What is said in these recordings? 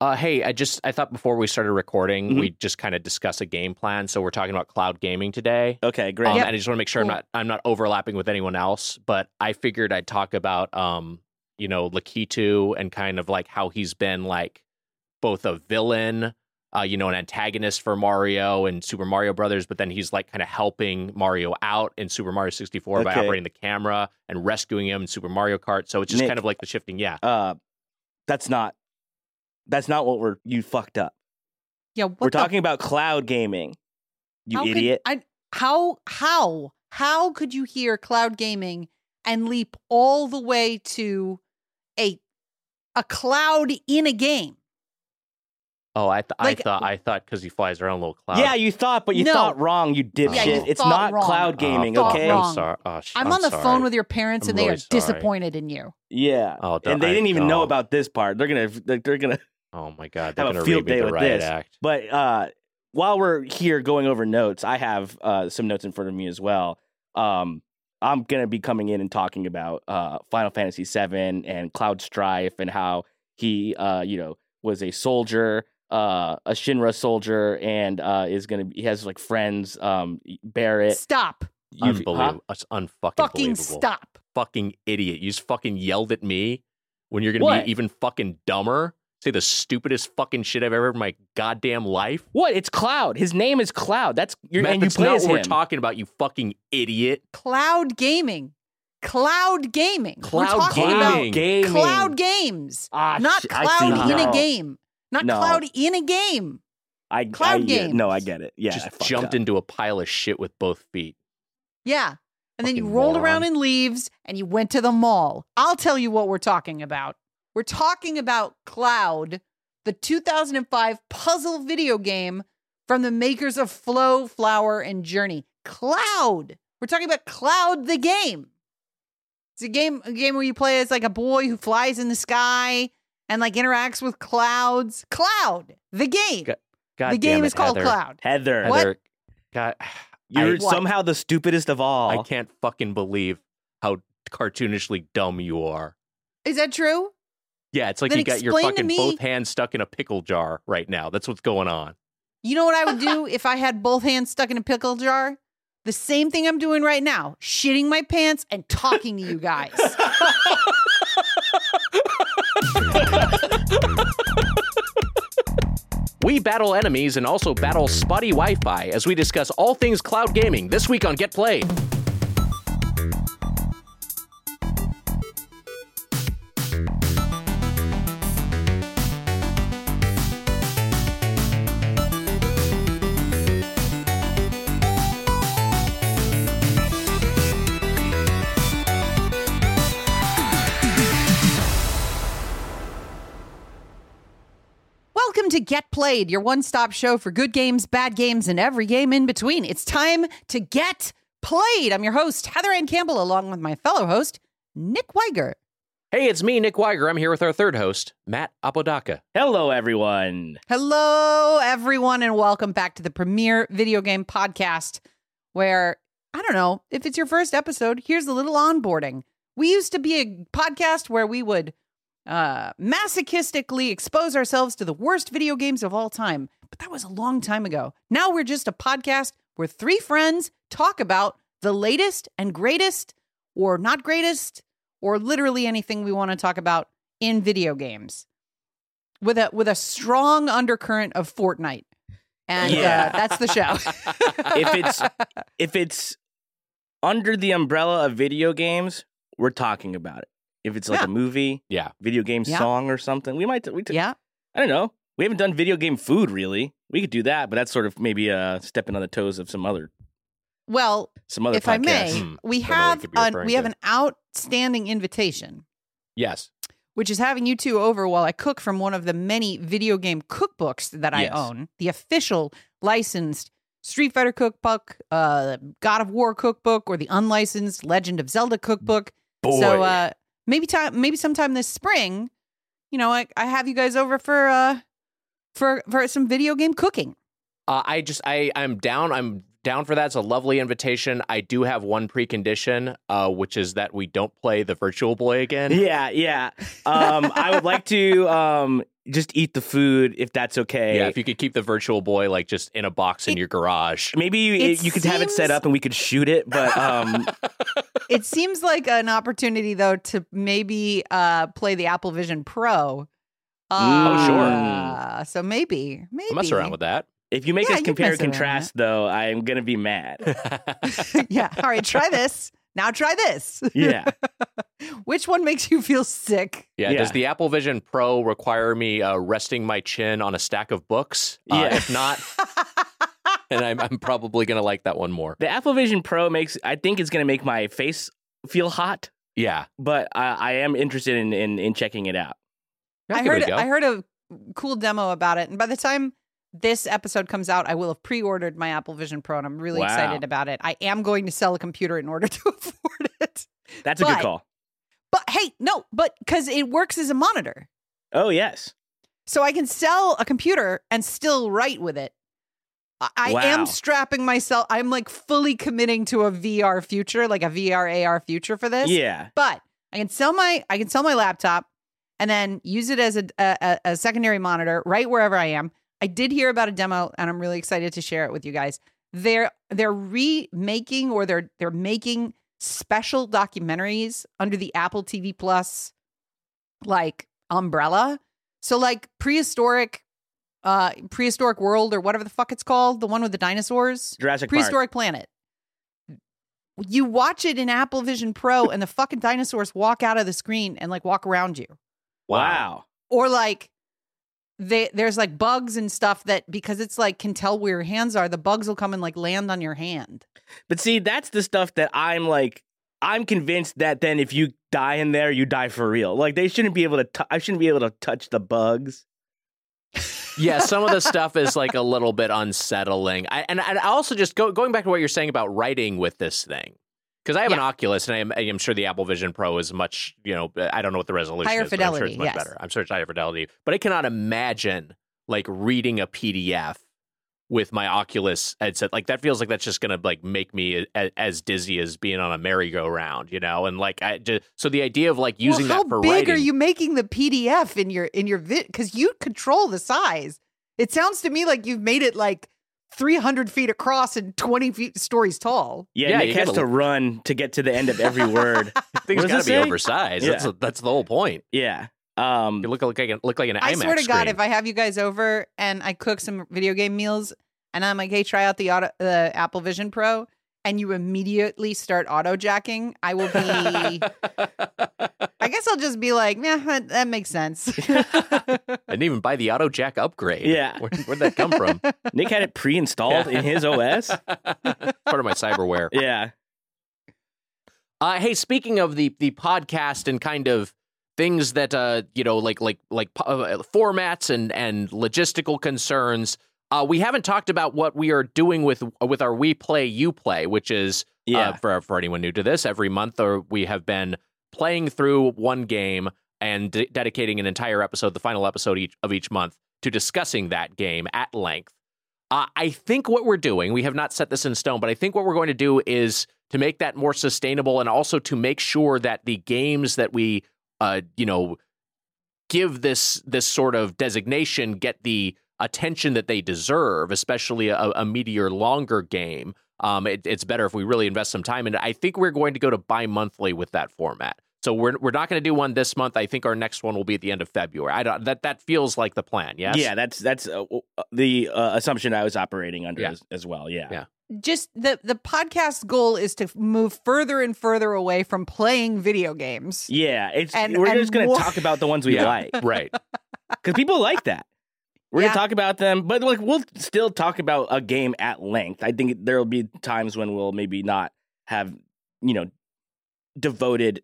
Uh, hey, I just I thought before we started recording, Mhm. we just kind of discuss a game plan. So we're talking about cloud gaming today. Okay, great. Um, Yep. And I just want to make sure Cool. I'm not I'm not overlapping with anyone else. But I figured I'd talk about um, you know, Lakitu and kind of like how he's been like both a villain, uh, you know, an antagonist for Mario and Super Mario Brothers, but then he's like kind of helping Mario out in Super Mario 64 by operating the camera and rescuing him in Super Mario Kart. So it's just Nick. kind of like the shifting. Yeah. Uh, that's not. That's not what we're. You fucked up. Yeah, what we're the- talking about cloud gaming. You how could- idiot. I, how how how could you hear cloud gaming and leap all the way to a a cloud in a game? Oh, I th- Like- I thought I thought because he flies around a little cloud. yeah, you thought, but you No. thought wrong. You dipshit. Yeah, you it's not wrong. cloud Oh, gaming. thought okay. I'm sorry. Oh, sh- I'm, I'm on the sorry. phone with your parents I'm and they are sorry. disappointed in you. Yeah. Oh, and they I- didn't even know about this part. They're gonna. They're, they're gonna. Oh my god, they're Have a gonna field read me day the with riot this. act. But uh, while we're here going over notes, I have uh, some notes in front of me as well. Um, I'm gonna be coming in and talking about uh, Final Fantasy VII and Cloud Strife and how he, uh, you know, was a soldier, uh, a Shinra soldier, and uh, is gonna. He has like friends, um, Barret. Stop. You've- huh? Unbelievable. It's unfucking Fucking believable. stop. Fucking idiot. You just fucking yelled at me when you're gonna What? be even fucking dumber. Say the stupidest fucking shit I've ever heard in my goddamn life. What? It's Cloud. His name is Cloud. That's you're, Matt, and you that's play not as what we're him. talking about, you fucking idiot. Cloud gaming. Cloud gaming. We're talking gaming. about Gaming. cloud games. Ah, not shit, I see cloud in now. a game. Not No. cloud in a game. I, Cloud I, yeah, games. No, I get it. Yeah, I just fucked jumped up. into a pile of shit with both feet. Yeah. And then you Fucking rolled moron. around in leaves and you went to the mall. I'll tell you what we're talking about. We're talking about Cloud, the 2005 puzzle video game from the makers of Flow, Flower, and Journey. Cloud. We're talking about Cloud the game. It's a game a game where you play as like a boy who flies in the sky and like interacts with clouds. Cloud, the game. Go- God the game damn it, is called Heather. Cloud. Heather. What? Heather, God, You're I- What? somehow the stupidest of all. I can't fucking believe how cartoonishly dumb you are. Is that true? Yeah, it's like Then you got your fucking me- both hands stuck in a pickle jar right now. That's what's going on. You know what I would do if I had both hands stuck in a pickle jar? The same thing I'm doing right now, shitting my pants and talking to you guys. We battle enemies and also battle spotty Wi Fi as we discuss all things cloud gaming this week on Get Played. To Get Played, your one stop show for good games, bad games, and every game in between. It's time to get played. I'm your host, Heather Anne Campbell, along with my fellow host, Nick Wiger. Hey, it's me, Nick Wiger. I'm here with our third host, Matt Apodaca. Hello, everyone. Hello, everyone, and welcome back to the premier video game podcast where, I don't know, if it's your first episode, here's a little onboarding. We used to be a podcast where we would uh, masochistically expose ourselves to the worst video games of all time, but that was a long time ago. Now we're just a podcast where three friends talk about the latest and greatest, or not greatest, or literally anything we want to talk about in video games with a with a strong undercurrent of Fortnite. And Yeah. uh, that's the show. If it's if it's under the umbrella of video games, we're talking about it. If it's like Yeah. a movie, Yeah. video game Yeah. song or something, we might. We t- yeah. I don't know. We haven't done video game food really. We could do that, but that's sort of maybe uh stepping on the toes of some other Well, some other if I may, Hmm. we Don't know what have you could be an, referring we have an outstanding invitation. Yes. which is having you two over while I cook from one of the many video game cookbooks that I Yes. own, the official licensed Street Fighter cookbook, uh, God of War cookbook, or the unlicensed Legend of Zelda cookbook. Boy. So uh, maybe time, maybe sometime this spring, you know, I, I have you guys over for uh, for for some video game cooking. Uh, I just I I'm down. I'm down for that. It's a lovely invitation. I do have one precondition, uh, which is that we don't play the Virtual Boy again. yeah, yeah. Um, I would like to um just eat the food if that's okay. Yeah, if you could keep the Virtual Boy like just in a box in It- your garage. Maybe you, It you could have it set up and we could shoot it, but um, It seems like an opportunity though to maybe uh, play the Apple Vision Pro. Oh, sure. Uh, So maybe, maybe I'll mess around with that. if you make Yeah, us compare and contrast, though, I'm gonna be mad. yeah. All right, try this. Now try this. Yeah. Which one makes you feel sick? Yeah, Yeah. Does the Apple Vision Pro require me uh, resting my chin on a stack of books? Uh, Yeah. If not, and I'm, I'm probably gonna like that one more. The Apple Vision Pro makes I think it's gonna make my face feel hot, Yeah. but I, I am interested in, in in checking it out. I'll I heard. I heard a cool demo about it, and by the time this episode comes out, I will have pre-ordered my Apple Vision Pro, and I'm really Wow. excited about it. I am going to sell a computer in order to afford it. That's a But- good call. But hey, no, but because it works as a monitor. Oh yes. So I can sell a computer and still write with it. I, I Wow. am strapping myself. I'm like fully committing to a VR future, like a VR AR future for this. Yeah. But I can sell my I can sell my laptop and then use it as a, a, a- a secondary monitor right wherever I am. I did hear about a demo and I'm really excited to share it with you guys. They're they're remaking or they're they're making special documentaries under the Apple TV Plus like umbrella. So like prehistoric uh prehistoric world or whatever the fuck it's called, the one with the dinosaurs Jurassic Park. prehistoric planet. You watch it in Apple Vision Pro, and the fucking dinosaurs walk out of the screen and like walk around you, Wow. or like they there's like bugs and stuff that because it's like can tell where your hands are, the bugs will come and like land on your hand. But see, that's the stuff that I'm like. I'm convinced that then if you die in there, you die for real. Like they shouldn't be able to. T- I shouldn't be able to touch the bugs. yeah, some of the stuff is like a little bit unsettling. I, and, and I also just go, going back to what you're saying about writing with this thing, because I have an Oculus and I am, I am sure the Apple Vision Pro is much, you know, I don't know what the resolution Higher is, but I'm sure fidelity, it's much yes. better. I'm sure it's higher fidelity, but I cannot imagine like reading a PDF with my Oculus headset. Like that feels like that's just gonna like make me a, as dizzy as being on a merry-go-round, you know. And like I just so the idea of like using well, how that for big writing. are you making the PDF in your in your vid? Because you control the size. It sounds to me like you've made it like 300 feet across and 20 feet stories tall. Yeah, Yeah, Nick you has gotta- run to get to the end of every word. Things What does got to be say? oversized. Yeah. That's that's the whole point. yeah. Um. You look like an, look like an I IMAX swear to God, if I have you guys over and I cook some video game meals and I'm like, hey, try out the auto, the Apple Vision Pro, and you immediately start auto jacking, I will be. I guess I'll just be like, yeah, that, that makes sense. I didn't even buy the auto jack upgrade. Yeah. Where, where'd that come from? Nick had it pre-installed in his OS. Part of my cyberware. Yeah. Uh, hey, speaking of the the podcast and kind of things that uh you know like like like uh, formats and and logistical concerns, uh, we haven't talked about what we are doing with with our We Play You Play, which is Yeah. uh, for for anyone new to this, every month or we have been playing through one game and de- dedicating an entire episode, the final episode each, of each month, to discussing that game at length. Uh, I think what we're doing, we have not set this in stone, but I think what we're going to do is to make that more sustainable and also to make sure that the games that we, uh, you know, give this this sort of designation get the attention that they deserve, especially a, a meteor longer game. Um, it, it's better if we really invest some time in it. I think we're going to go to bi-monthly with that format. So we're we're not going to do one this month. I think our next one will be at the end of February. I don't that that feels like the plan. Yes. Yeah, that's that's uh, uh, the uh, assumption I was operating under Yeah. as, as well. Yeah. Yeah. just the the podcast goal is to move further and further away from playing video games. Yeah, it's And- we're and just gonna more- talk about the ones we Yeah. like Right. because people like that. We're Yeah. gonna talk about them, but like we'll still talk about a game at length. I think there will be times when we'll maybe not have you know devoted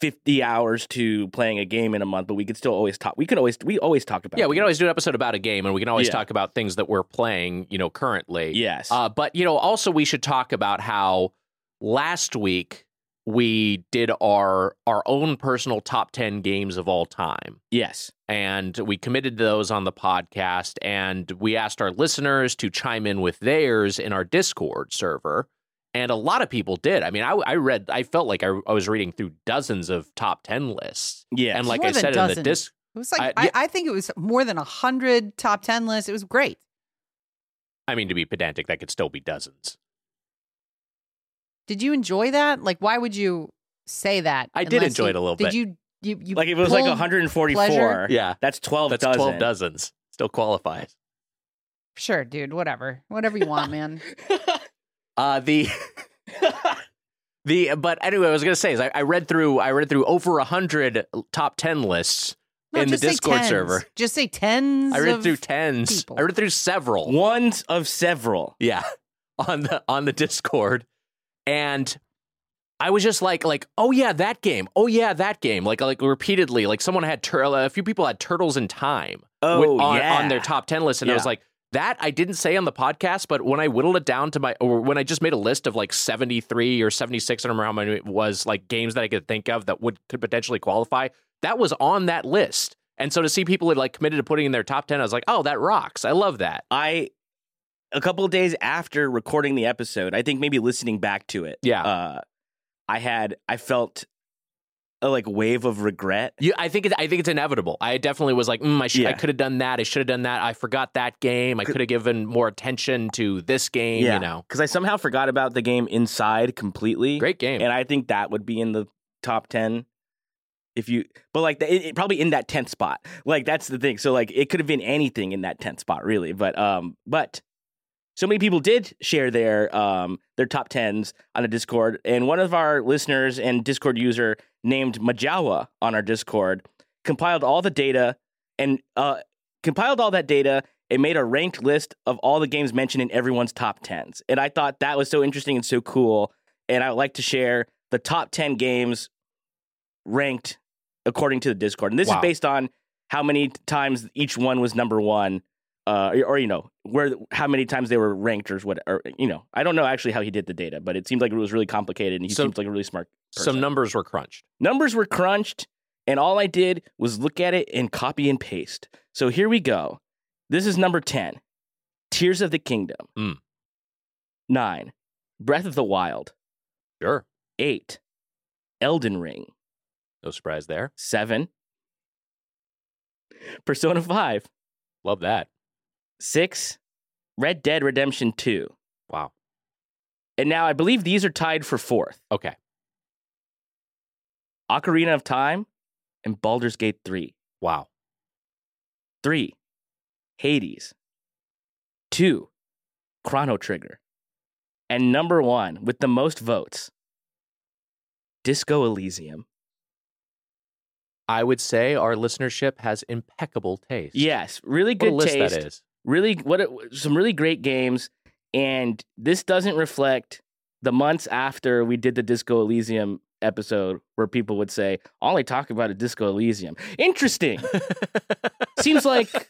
50 hours to playing a game in a month, but we could still always talk. We could always we always talk about. Yeah, we can always do an episode about a game, and we can always Yeah. talk about things that we're playing, you know, currently. Yes. Uh, but you know, also we should talk about how last week we did our our own personal top ten games of all time, yes. and we committed to those on the podcast, and we asked our listeners to chime in with theirs in our Discord server. And a lot of people did. I mean, I, I read, I felt like I, I was reading through dozens of top 10 lists. Yeah. And like More I than said in the dozens. disc, It was like I- I, yeah. I think it was more than a hundred top ten lists. It was great. I mean, to be pedantic, that could still be dozens. Did you enjoy that? Like, why would you say that? I did enjoy you- it a little did bit. you? You, you like if it was like 144, pleasure? Yeah. that's 12 That's dozen. 12 dozens. Still qualifies. Sure, dude. Whatever. Whatever you want, man. Uh the the but anyway, I was gonna say is I, I read through I read through over a hundred top ten lists No, in the Discord server. Just say tens. I read of through tens. people. I read through several. Ones of several. Yeah. On the on the Discord. And I was just like like, oh yeah, that game. Oh yeah, that game. Like like repeatedly. Like someone had tur- a few people had Turtles in Time Oh, with- on, yeah. on their top 10 list. And I was like, that I didn't say on the podcast, but when I whittled it down to my, or when I just made a list of like 73 or 76, I don't remember how many it was, like games that I could think of that would could potentially qualify, that was on that list. And so to see people had like committed to putting in their top 10, I was like, oh, that rocks. I love that. I a couple of days after recording the episode, I think maybe listening back to it. Yeah. Uh, I had I felt a like wave of regret. You, I think it, I think it's inevitable. I definitely was like, mm, I, should, I could have done that. I should have done that. I forgot that game. I could have given more attention to this game. Yeah. You know, because I somehow forgot about the game Inside completely. great game. and I think that would be in the top ten. If you, but like the, it, it probably in that tenth spot. Like that's the thing. So like it could have been anything in that tenth spot, really. But um, but so many people did share their um their top tens on the Discord, and one of our listeners and Discord user named Majawa on our Discord compiled all the data and uh compiled all that data and made a ranked list of all the games mentioned in everyone's top tens. And I thought that was so interesting and so cool. And I would like to share the top ten games ranked according to the Discord. And this Wow. is based on how many times each one was number one, uh, or, you know where how many times they were ranked or what, or you know I don't know actually how he did the data, but it seemed like it was really complicated, and he So- seems like a really smart. Person. Some numbers were crunched. numbers were crunched, and all I did was look at it and copy and paste. So here we go. This is number ten, Tears of the Kingdom. Mm. Nine, Breath of the Wild. Sure. Eight, Elden Ring. No surprise there. Seven, Persona 5. Love that. Six, Red Dead Redemption 2. Wow. And now I believe these are tied for fourth Okay. Ocarina of Time and Baldur's Gate 3. Wow. Three, Hades. Two, Chrono Trigger. And number one, with the most votes, Disco Elysium. I would say our listenership has impeccable taste. Yes, really What good a list taste. that is. Really what it, some really great games and this doesn't reflect the months after we did the disco elysium episode where people would say all i talk about is disco elysium. Interesting. Seems like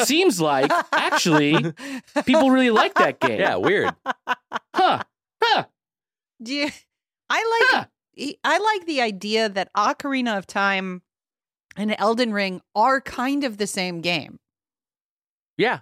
seems like actually people really like that game. Yeah, weird. huh huh. Do you, I like huh. I like the idea that Ocarina of Time and Elden Ring are kind of the same game Yeah.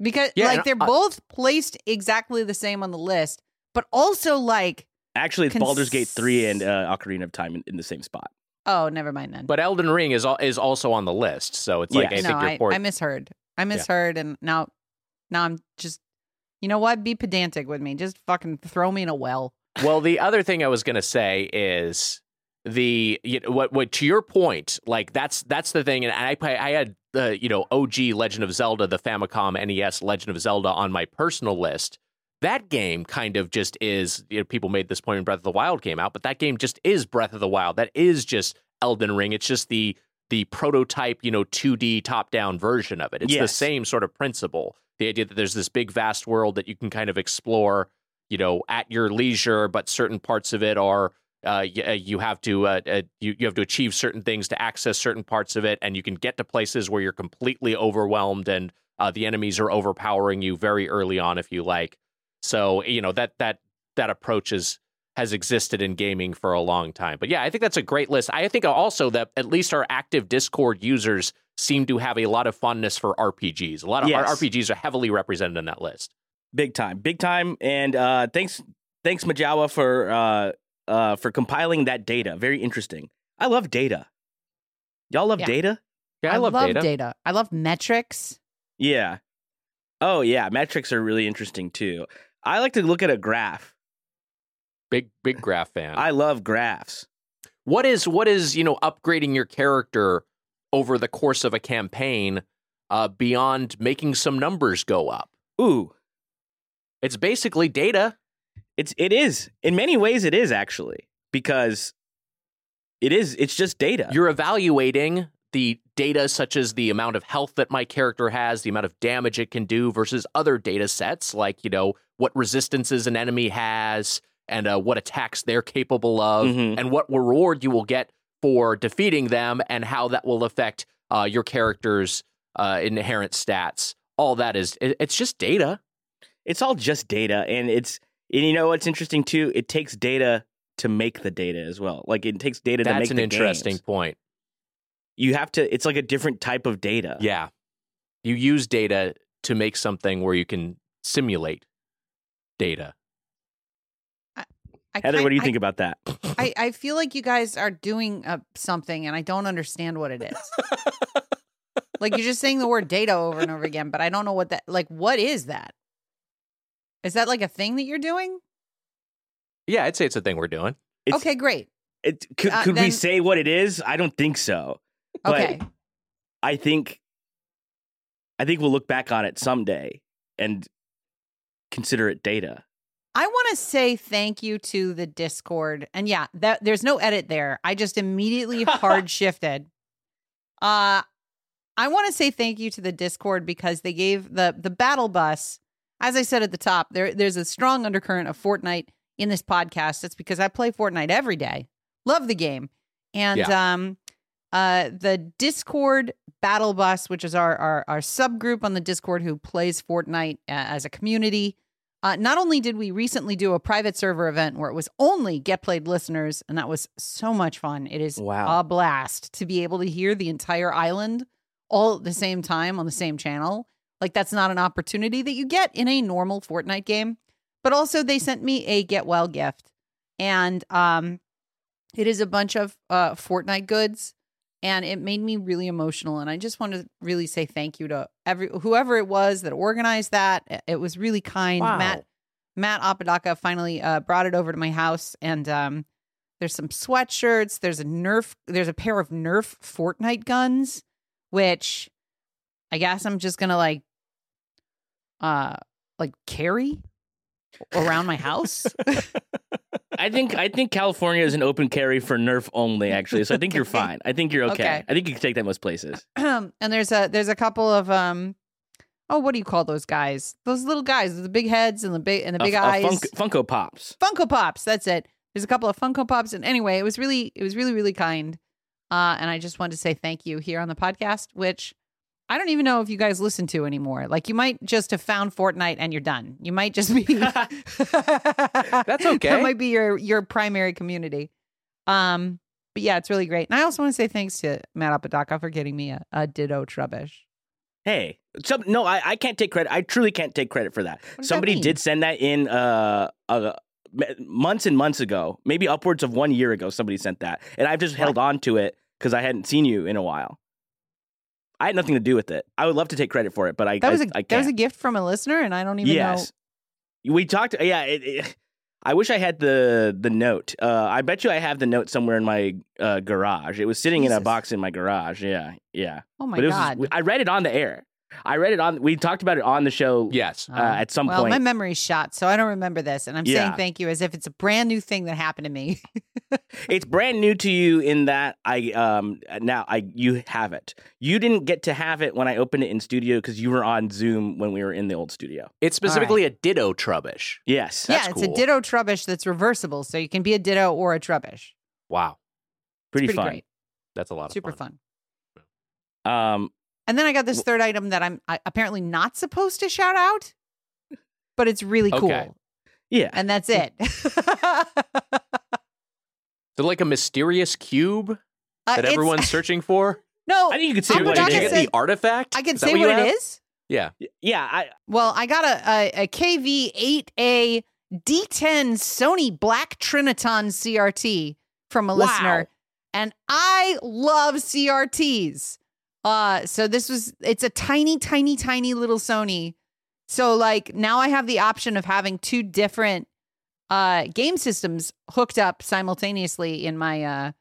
because Yeah, like they're I- both placed exactly the same on the list, but also like actually it's Cons- baldur's gate 3 and uh, ocarina of time in, in the same spot oh, never mind then. But Elden Ring is is also on the list, so it's like I no, think I, you're port- I misheard. I misheard, and now now I'm just you know what? Be pedantic with me. Just fucking throw me in a well. well, the other thing I was going to say is the you know, what what to your point, like that's that's the thing, and I I had the you know OG Legend of Zelda, the Famicom NES Legend of Zelda on my personal list. That game kind of just is. You know, people made this point when Breath of the Wild came out, but that game just is Breath of the Wild. That is just Elden Ring. It's just the the prototype, you know, 2D top down version of it. It's the same sort of principle. The idea that there's this big vast world that you can kind of explore you know, at your leisure, but certain parts of it are, uh, uh, you have to uh, uh, you, you have to achieve certain things to access certain parts of it, and you can get to places where you're completely overwhelmed and uh, the enemies are overpowering you very early on if you like. So you know that that that approach is has existed in gaming for a long time. But yeah, I think that's a great list. I think also that at least our active Discord users seem to have a lot of fondness for RPGs. A lot of Yes. our RPGs are heavily represented in that list. big time, big time. And uh, thanks, thanks Majawa for uh, uh, for compiling that data. Very interesting. I love data. Y'all love Yeah. data? Yeah, I, love, data. I love metrics. Yeah. Oh yeah, metrics are really interesting too. I like to look at a graph. Big big graph fan. I love graphs. what is what is you know upgrading your character over the course of a campaign uh, beyond making some numbers go up? Ooh, It's basically data. It's it is in many ways it is actually because it is it's just data. You're evaluating the data such as the amount of health that my character has, the amount of damage it can do versus other data sets like, you know, what resistances an enemy has and uh, what attacks they're capable of Mhm. and what reward you will get for defeating them and how that will affect uh, your character's uh, inherent stats. All that is, it's just data. it's all just data and it's and you know what's interesting too it takes data to make the data as well like it takes data to make That's an the interesting games. point. you have to it's like a different type of data Yeah. You use data to make something where you can simulate data. I heather what do you I- think about that I, I feel like you guys are doing uh, something and I don't understand what it is. like you're just saying the word data over and over again, but I don't know what that like what is that? Is that like a thing that you're doing? Yeah, I'd say it's a thing we're doing. It's- okay, great. it, could, Uh, could we say what it is i don't think so but Okay. i think i think we'll look back on it someday and consider it data I want to say thank you to the Discord. And yeah, that there's no edit there. I just immediately hard shifted. Uh I want to say thank you to the Discord because they gave the the battle bus, as I said at the top, there there's a strong undercurrent of Fortnite in this podcast. That's because I play Fortnite every day. Love the game. And um uh the Discord battle bus, which is our our, our subgroup on the Discord who plays Fortnite uh, as a community, uh, not only did we recently do a private server event where it was only Get Played listeners, and that was so much fun. It is Wow. a blast to be able to hear the entire island all at the same time on the same channel. Like, that's not an opportunity that you get in a normal Fortnite game. But also, they sent me a Get Well gift, and um, it is a bunch of uh, Fortnite goods. And it made me really emotional. And i just want to really say thank you to every whoever it was that organized that. It- was really kind. Wow. matt matt apodaca finally uh, brought it over to my house. And um, there's some sweatshirts. There's a nerf there's a pair of nerf fortnite guns which i guess i'm just gonna like uh like carry around my house I think I think California is an open carry for Nerf only, actually. So I think you're fine. I think you're okay. Okay. I think you can take that most places. and there's a there's a couple of um oh what do you call those guys those little guys with the big heads and the big and the big a eyes Funk- Funko Pops. funko pops that's it there's a couple of funko pops and anyway it was really it was really really kind uh and i just wanted to say thank you here on the podcast which i don't even know if you guys listen to anymore like you might just have found fortnite and you're done you might just be that's okay. that might be your your primary community um but yeah it's really great and i also want to say thanks to matt apodaca for getting me a, a ditto trubbish Hey, some, no, I, I can't take credit. I truly can't take credit for that. Somebody that did send that in uh, uh, months and months ago, maybe upwards of one year ago. Somebody sent that, and I've just held on to it because I hadn't seen you in a while. I had nothing to do with it. I would love to take credit for it, but I That was I, a I that was a gift from a listener, and I don't even know. yes. We talked. Yeah, it, it- I wish I had the the note. Uh, I bet you I have the note somewhere in my uh, garage. It was sitting in a box in my garage. Yeah, yeah. Oh my but it was god! I read it on the air. I read it on. We talked about it on the show. Yes. uh, at some well, point. my memory's shot, so I don't remember this, and I'm saying thank you as if it's a brand new thing that happened to me. it's brand new to you in that I um now I you have it. You didn't get to have it when I opened it in studio because you were on Zoom when we were in the old studio. It's specifically a Ditto Trubbish. Yes. yeah, it's cool. a Ditto Trubbish that's reversible, so you can be a Ditto or a Trubbish. Wow. pretty, pretty fun. great, That's a lot of super fun. fun. Um, And then I got this third item that I'm I, apparently not supposed to shout out, but it's really cool, Okay. yeah. and that's it. So like a mysterious cube Uh, that it's- everyone's searching for? no. I think you could say I'm what not Did you get the artifact? I can Is say you what it is. Yeah. Yeah, I Well, I got a, a, a KV8A D10 Sony Black Triniton CRT from a Wow. listener, and I love CRTs. Uh, so this was it's a tiny, tiny, tiny little Sony. So like now I have the option of having two different uh game systems hooked up simultaneously in my uh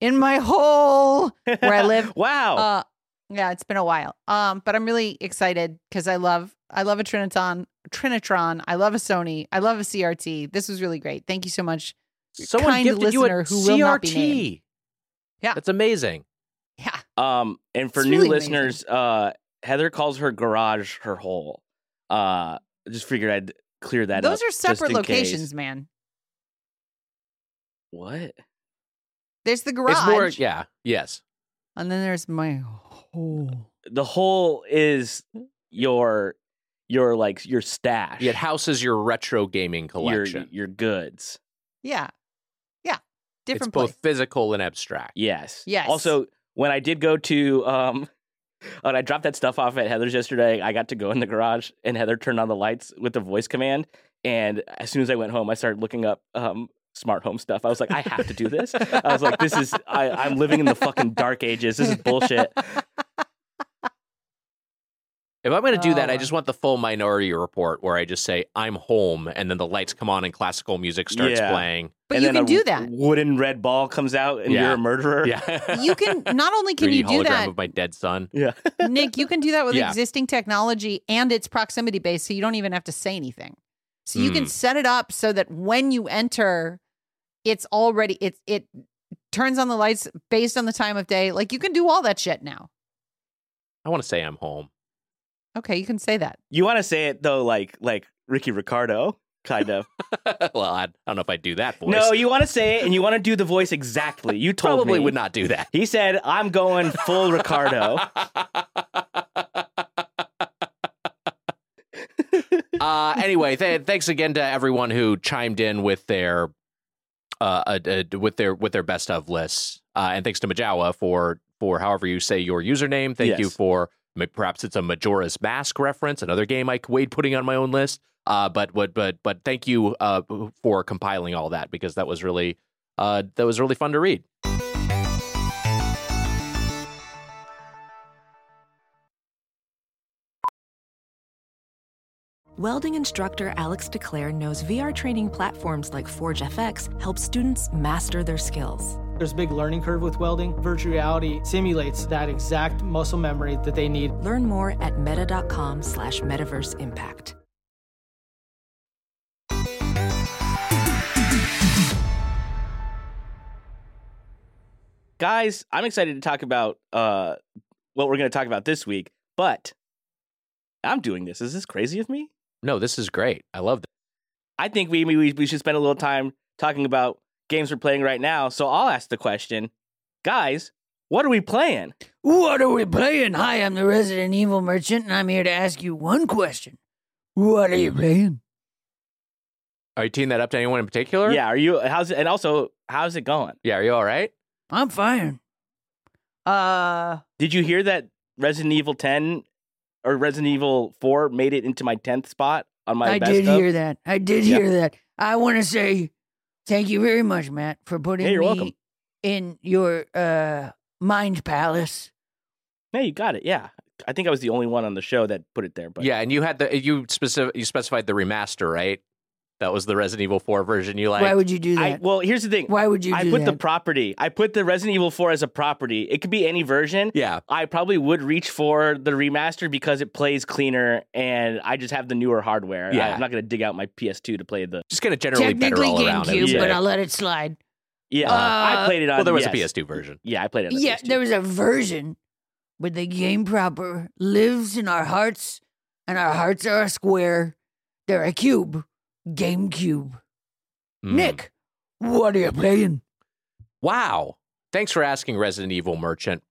in my hole where I live. wow. Uh, yeah, it's been a while. Um, but I'm really excited because I love I love a Triniton, Trinitron. I love a Sony. I love a CRT. This was really great. Thank you so much. Someone kind gifted you a listener who will not be CRT. named. Yeah. That's amazing. Yeah, Um, and for It's new really amazing. listeners, uh, Heather calls her garage her hole. Uh, I just figured I'd clear that up. those are just separate locations, case. man. What? There's the garage, It's more yeah, yes. and then there's my hole. The hole is your your like your stash. It houses your retro gaming collection. your goods. Yeah, yeah, different it's both physical and abstract. Yes. Yes. Also, when I did go to um when I dropped that stuff off at Heather's yesterday, I got to go in the garage and Heather turned on the lights with the voice command. And as soon as I went home, I started looking up um smart home stuff. I was like, I have to do this. I was like, this is I, I'm living in the fucking dark ages. This is bullshit. If I'm going to do that, I Oh. just want the full Minority Report where I just say I'm home, and then the lights come on and classical music starts Yeah. playing. but and you then can a do that. Wooden red ball comes out and Yeah. you're a murderer. Yeah, You can not only can you do that, with my dead son. Yeah. Nick, you can do that with Yeah. existing technology and it's proximity based, so you don't even have to say anything. So you can Mm. set it up so that when you enter, it's already it it turns on the lights based on the time of day. Like you can do all that shit now. I want to say I'm home. Okay, you can say that. You want to say it though, like like Ricky Ricardo, kind of. well, I, I don't know if I do that voice. no, you want to say it and you want to do the voice exactly. You told probably me. would not do that. He said, "I'm going full Ricardo." uh, anyway, th- thanks again to everyone who chimed in with their uh, uh, uh, with their with their best of lists, uh, and thanks to Majawa for for however you say your username. Thank you for ma- perhaps it's a Majora's Mask reference, another game I weighed putting on my own list. Uh, but but but but thank you uh, for compiling all that because that was really uh, that was really fun to read. Welding instructor Alex DeClaire knows VR training platforms like Forge FX help students master their skills. There's a big learning curve with welding. Virtual reality simulates that exact muscle memory that they need. Learn more at meta.com slash metaverse impact. Guys, I'm excited to talk about uh, what we're going to talk about this week, but I'm doing this. Is this crazy of me? No, this is great. I love this. I think we, we we should spend a little time talking about games we're playing right now. So I'll ask the question, guys, what are we playing? What are we playing? Hi, I'm the Resident Evil merchant, and I'm here to ask you one question. What are you playing? Are you teeing that up to anyone in particular? Yeah, are you? How's it? And also, how's it going? Yeah. Are you all right? I'm fine. Uh Did you hear that Resident Evil 10 or Resident Evil 4 made it into my 10th spot on my I best did of? hear that. I did Yeah. hear that. I want to say thank you very much, Matt, for putting Hey, you're me welcome. in your uh, mind palace. Hey, you got it. Yeah. I think I was the only one on the show that put it there. But yeah, and you had the you specific you specified the remaster, right? That was the Resident Evil 4 version you like. Why would you do I, that? well, here's the thing. Why would you I do put the property. I put the Resident Evil 4 as a property. It could be any version. yeah. I probably would reach for the remaster because it plays cleaner and I just have the newer hardware. Yeah. I, am not going to dig out my PS2 to play the. Just kind of generally better Technically all around. I would GameCube, but I'll let it slide. Yeah, Uh, I played it on. Well, there was yes. a PS2 version. Yeah, I played it on Yeah, PS2. there was a version, but the game proper lives in our hearts, and our hearts are a square. They're a cube. GameCube. Mm. Nick, what are you playing? Wow. Thanks for asking, Resident Evil Merchant.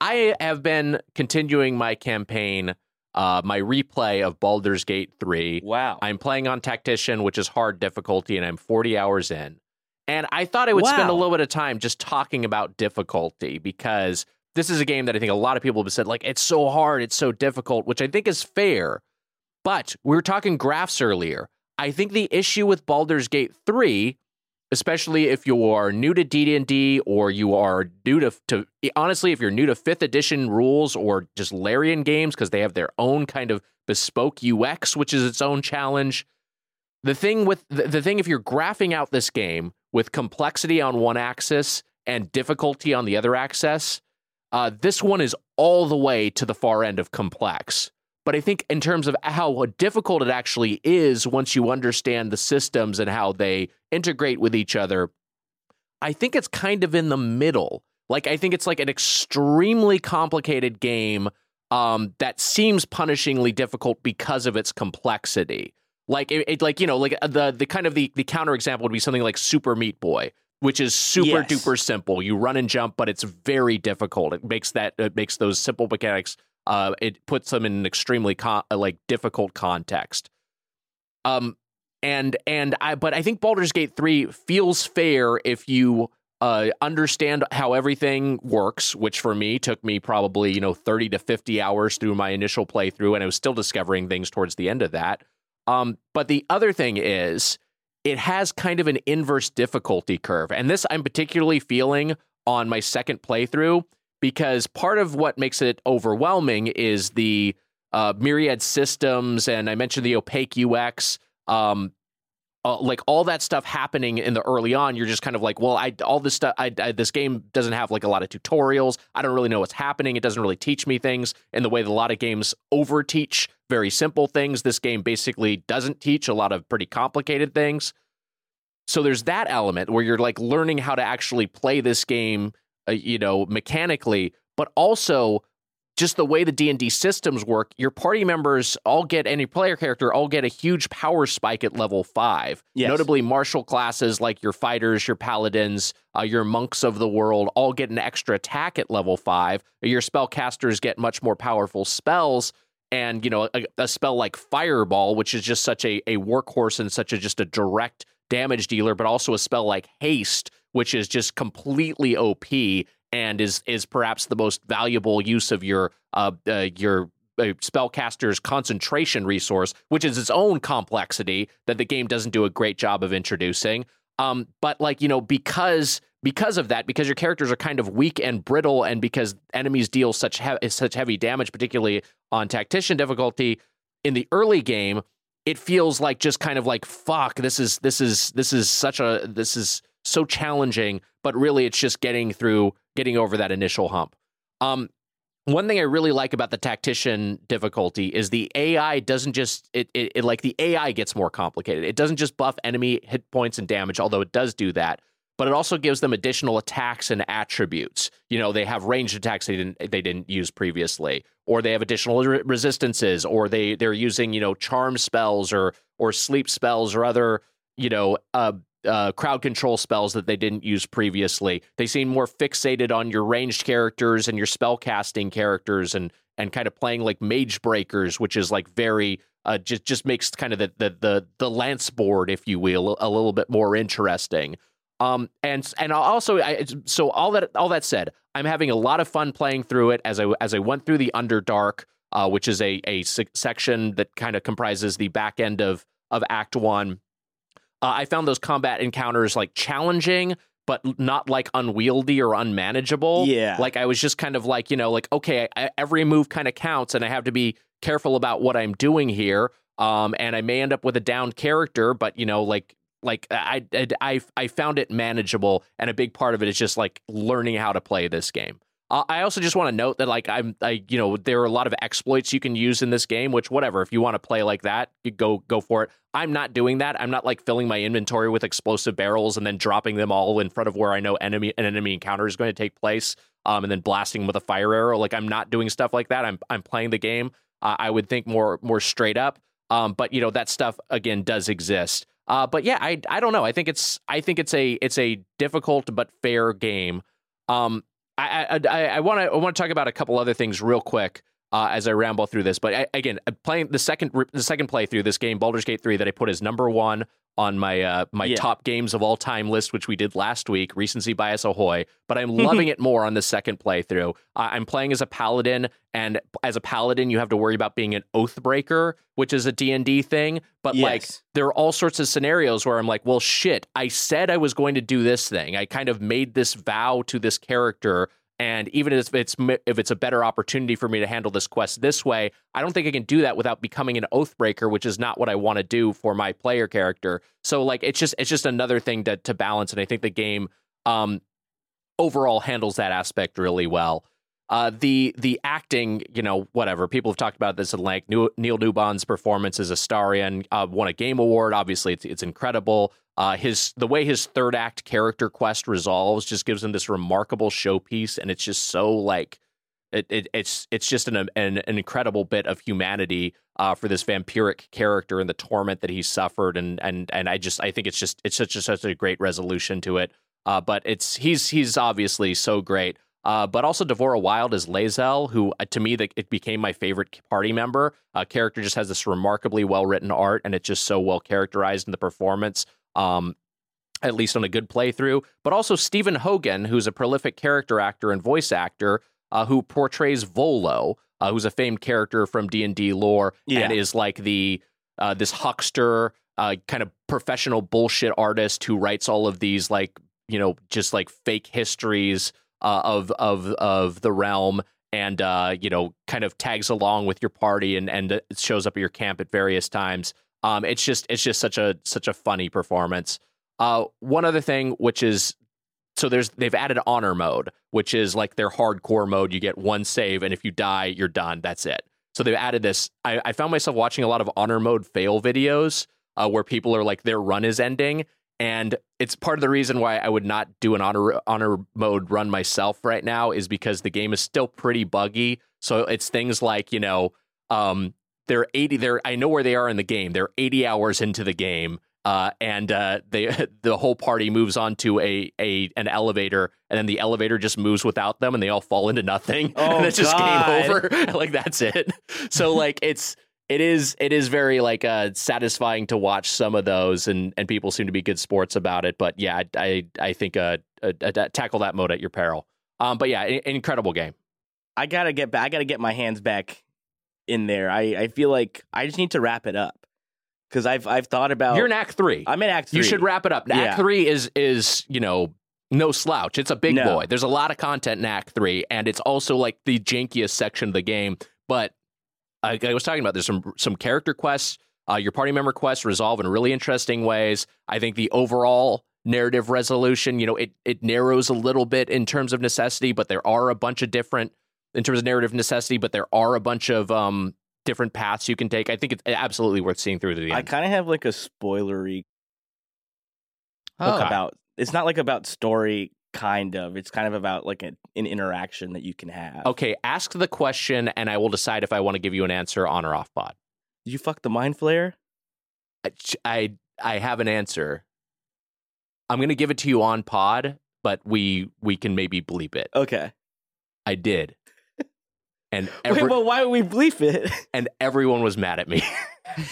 I have been continuing my campaign, uh, my replay of Baldur's Gate 3. Wow. I'm playing on Tactician, which is hard difficulty, and I'm 40 hours in. And I thought I would spend a little bit of time just talking about difficulty because this is a game that I think a lot of people have said, like, it's so hard, it's so difficult, which I think is fair. But we were talking graphs earlier. I think the issue with Baldur's Gate 3, especially if you are new to D&D or you are new to, to honestly, if you're new to 5th edition rules or just Larian games because they have their own kind of bespoke UX, which is its own challenge. The thing with the, the thing if you're graphing out this game with complexity on one axis and difficulty on the other axis, uh, this one is all the way to the far end of complex. But I think in terms of how difficult it actually is once you understand the systems and how they integrate with each other, I think it's kind of in the middle. Like I think it's like an extremely complicated game um, that seems punishingly difficult because of its complexity. Like it, it- like you know, like uh, the the kind of the the counter example would be something like Super Meat Boy, which is super Yes. duper simple. You run and jump, but it's very difficult. It makes that it makes those simple mechanics. Uh, it puts them in an extremely con- uh, like difficult context. Um, and and I but I think Baldur's Gate three feels fair if you uh understand how everything works, which for me took me probably you know thirty to fifty hours through my initial playthrough, and I was still discovering things towards the end of that. Um, but the other thing is, it has kind of an inverse difficulty curve, and this I'm particularly feeling on my second playthrough because part of what makes it overwhelming is the uh, myriad systems, and I mentioned the opaque UX. Um, uh, like all that stuff happening in the early on, you're just kind of like, well, I all this stuff. I, I this game doesn't have like a lot of tutorials. I don't really know what's happening. It doesn't really teach me things in the way that a lot of games overteach very simple things. This game basically doesn't teach a lot of pretty complicated things. So there's that element where you're like learning how to actually play this game, uh, you know, mechanically, but also just the way the D&D systems work, your party members all get any player character all get a huge power spike at level 5. Yes. Notably martial classes like your fighters, your paladins, uh, your monks of the world all get an extra attack at level 5. Your spellcasters get much more powerful spells and you know a, a spell like fireball which is just such a, a workhorse and such a just a direct damage dealer but also a spell like haste which is just completely op and is is perhaps the most valuable use of your uh, uh your uh, spellcaster's concentration resource which is its own complexity that the game doesn't do a great job of introducing. Um but like you know because because of that because your characters are kind of weak and brittle and because enemies deal such he- such heavy damage particularly on tactician difficulty in the early game it feels like just kind of like fuck this is this is this is such a this is so challenging but really it's just getting through getting over that initial hump um one thing I really like about the tactician difficulty is the AI doesn't just it, it, it like the AI gets more complicated. It doesn't just buff enemy hit points and damage, although it does do that, but it also gives them additional attacks and attributes. You know, they have ranged attacks they didn't they didn't use previously, or they have additional re- resistances, or they they're using you know charm spells or or sleep spells or other you know uh, uh, crowd control spells that they didn't use previously. They seem more fixated on your ranged characters and your spell casting characters, and and kind of playing like mage breakers, which is like very uh, just just makes kind of the the the, the lance board, if you will, a little bit more interesting. Um, and and also, I, so all that all that said, I'm having a lot of fun playing through it as I as I went through the Underdark, uh, which is a a se- section that kind of comprises the back end of of Act One. Uh, I found those combat encounters like challenging, but not like unwieldy or unmanageable. Yeah. like I was just kind of like you know like okay, I, every move kind of counts, and I have to be careful about what I'm doing here. um, and I may end up with a down character, but you know, like like I I I found it manageable, and a big part of it is just like learning how to play this game. Uh, I also just want to note that like I'm I you know there are a lot of exploits you can use in this game, which whatever if you want to play like that, go go for it. I'm not doing that. I'm not like filling my inventory with explosive barrels and then dropping them all in front of where I know enemy an enemy encounter is going to take place, um, and then blasting them with a fire arrow. Like I'm not doing stuff like that. I'm I'm playing the game. Uh, I would think more more straight up. Um, but you know that stuff again does exist. Uh, but yeah, I I don't know. I think it's I think it's a it's a difficult but fair game. Um, I I want to I want to talk about a couple other things real quick uh, as I ramble through this. But I, again, playing the second the second playthrough this game, Baldur's Gate three, that I put as number one on my uh, my Yeah. top games of all time list, which we did last week. Recency bias ahoy! But I'm loving it more on the second playthrough. Uh, I'm playing as a paladin, and as a paladin, you have to worry about being an oath breaker, which is a D and D thing. But like, there are all sorts of scenarios where I'm like, well, shit, I said I was going to do this thing. I kind of made this vow to this character. And even if it's if it's a better opportunity for me to handle this quest this way, I don't think I can do that without becoming an oathbreaker, which is not what I want to do for my player character. So like it's just it's just another thing to to balance, and I think the game um overall handles that aspect really well. Uh, the the acting, you know, whatever. People have talked about this at length. Neil Newbon's performance as Astarion uh, won a game award. Obviously, it's it's incredible. Uh, his the way his third act character quest resolves just gives him this remarkable showpiece, and it's just so like it, it it's it's just an, an an incredible bit of humanity uh, for this vampiric character and the torment that he suffered, and and and I just I think it's just it's such a, such a great resolution to it. Uh, but it's he's he's obviously so great. Uh, but also Devora Wilde as Lae'zel, who uh, to me that it became my favorite party member. Uh, character just has this remarkably well written art, and it's just so well characterized in the performance. Um, at least on a good playthrough. But also Stephen Hogan, who's a prolific character actor and voice actor, uh, who portrays Volo, uh, who's a famed character from D and D lore, Yeah. and is like the uh, this huckster, uh, kind of professional bullshit artist who writes all of these like you know just like fake histories uh, of of of the realm. And uh, you know, kind of tags along with your party and and shows up at your camp at various times. Um, it's just it's just such a such a funny performance. Uh, one other thing, which is so there's they've added honor mode, which is like their hardcore mode. You get one save, and if you die, you're done. That's it. So they've added this. I, I found myself watching a lot of honor mode fail videos uh, where people are like their run is ending, and it's part of the reason why I would not do an honor honor mode run myself right now is because the game is still pretty buggy. So it's things like you know um, they're 80 they're I know where they are in the game. They're 80 hours into the game. Uh, and uh, they the whole party moves onto a a an elevator, and then the elevator just moves without them, and they all fall into nothing, Oh, and it's just God. game over. like that's it. So like it's it is it is very like uh satisfying to watch some of those, and and people seem to be good sports about it. But yeah, I I, I think uh, uh, uh tackle that mode at your peril. Um, but yeah, incredible game. I gotta get back. I gotta get my hands back in there. I, I feel like I just need to wrap it up because I've I've thought about. You're in Act Three. I'm in Act Three. You should wrap it up. Act three is is you know no slouch. It's a big No. boy. There's a lot of content in Act three, and it's also like the jankiest section of the game. But I, I was talking about there's some some character quests. Uh, your party member quests resolve in really interesting ways. I think the overall narrative resolution, you know, it it narrows a little bit in terms of necessity, but there are a bunch of different in terms of narrative necessity, but there are a bunch of um different paths you can take. I think it's absolutely worth seeing through to the end. I kind of have like a spoilery Oh, about. It's not like about story, kind of. It's kind of about like an, an interaction that you can have. Okay, ask the question, and I will decide if I want to give you an answer on or off pod. You fuck the mind flayer? I I, I have an answer. I'm going to give it to you on pod, but we we can maybe bleep it. Okay. I did, and every, Wait, but why would we bleep it? and everyone was mad at me.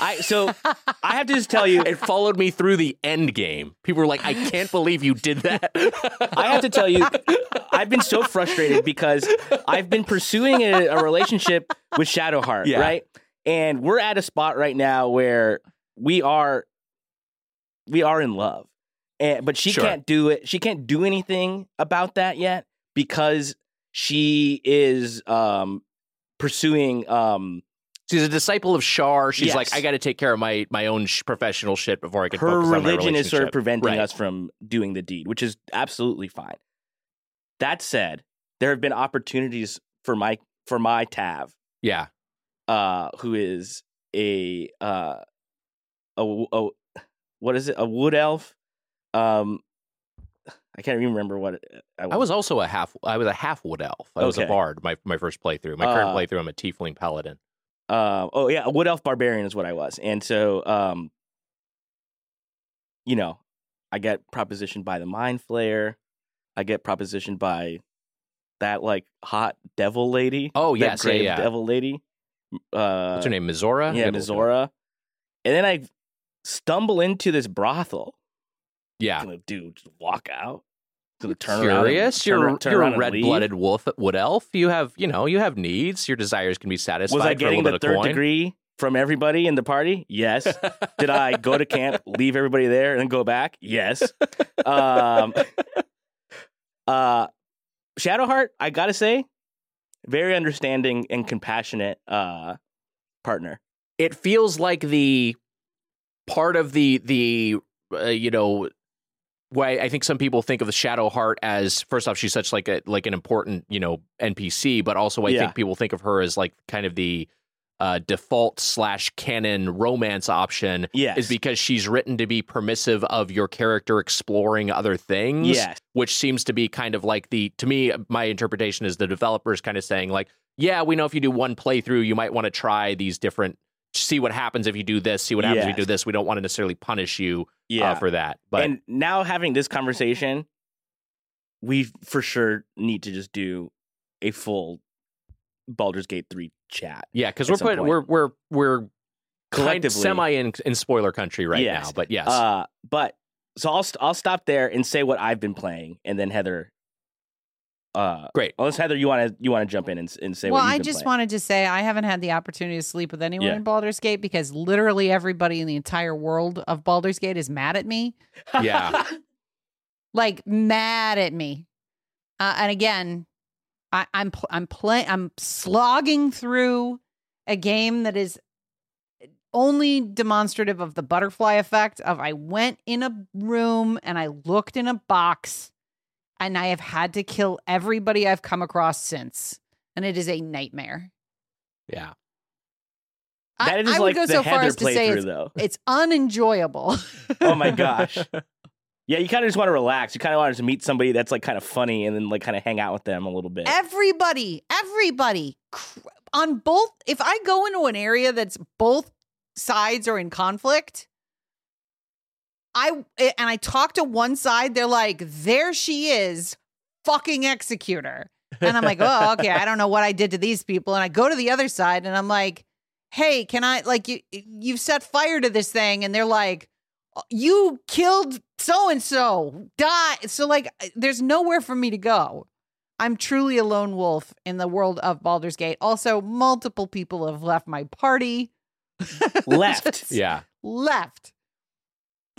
I so I have to just tell you. it followed me through the end game. People were like, "I can't believe you did that." I have to tell you, I've been so frustrated because I've been pursuing a, a relationship with Shadowheart, Yeah. right? And we're at a spot right now where we are we are in love. And but she Sure. can't do it. She can't do anything about that yet because she is um pursuing um She's a disciple of Shar. She's Yes. like, I got to take care of my my own sh- professional shit before I can her focus on my religion is sort of preventing Right. us from doing the deed, which is absolutely fine. That said, there have been opportunities for my for my Tav, Yeah, uh, who is a uh, a, a what is it? A wood elf. Um, I can't even remember what it, I was also a half. I was a half wood elf. I was a bard. My my first playthrough. My current Uh, playthrough, I'm a tiefling paladin. Uh, oh yeah, a wood elf barbarian is what I was, and so um, you know, I get propositioned by the mind flayer. I get propositioned by that like hot devil lady. Oh, yes, yeah, yeah. devil lady. Uh, What's her name? Mizora. Yeah, Mizora. And then I stumble into this brothel. Yeah. Gonna do just walk out. Gonna turn around. and- Curious. turn You're turn you're a red blooded wolf wood elf. You have you know you have needs. Your desires can be satisfied. Was I for a getting little the third coin. degree from everybody in the party? Yes. Did I go to camp, leave everybody there, and then go back? Yes. Um, uh, Shadowheart, I gotta say, very understanding and compassionate uh, partner. it feels like the part of the the uh, you know why I think some people think of the Shadowheart as first off she's such like a like an important you know NPC, but also I Yeah. think people think of her as like kind of the uh, default slash canon romance option Yes. is because she's written to be permissive of your character exploring other things. Yes. Which seems to be kind of like the, to me, my interpretation is the developers kind of saying, like, yeah, we know if you do one playthrough, you might want to try these different, see what happens if you do this, see what happens if you do this. We don't want to necessarily punish you Yeah. uh, for that. But and now having this conversation, we for sure need to just do a full Baldur's Gate 3 chat. yeah, because we're some put, point. we're, we're, we're Collectively. semi in, in spoiler country right Yes. now. But yes. Uh, but so I'll st- I'll stop there and say what I've been playing, and then Heather. Uh, Great. Unless Heather, you want to you want to jump in and, and say well, what you've I been just playing. wanted to say I haven't had the opportunity to sleep with anyone Yeah. in Baldur's Gate because literally everybody in the entire world of Baldur's Gate is mad at me. Yeah. like mad at me. Uh, and again, I, I'm pl- I'm playing I'm slogging through a game that is only demonstrative of the butterfly effect of I went in a room and I looked in a box and I have had to kill everybody I've come across since. And it is a nightmare. yeah. I- that is I, would like go the so far as to say it's, though. it's unenjoyable. Oh my gosh. Yeah, you kind of just want to relax. You kind of want to meet somebody that's like kind of funny, and then like kind of hang out with them a little bit. everybody, everybody on both. If I go into an area that's both sides are in conflict, I eh, and I talk to one side, they're like, "There she is, fucking executor," and I'm like, "Oh, okay. I don't know what I did to these people." And I go to the other side, and I'm like, "Hey, can I like you? You've set fire to this thing," and they're like. Oh, you killed so and so. Die. So like eh, there's nowhere for me to go. I'm truly a lone wolf in the world of Baldur's Gate. Also, multiple people have left my party. Left. Yeah. Left.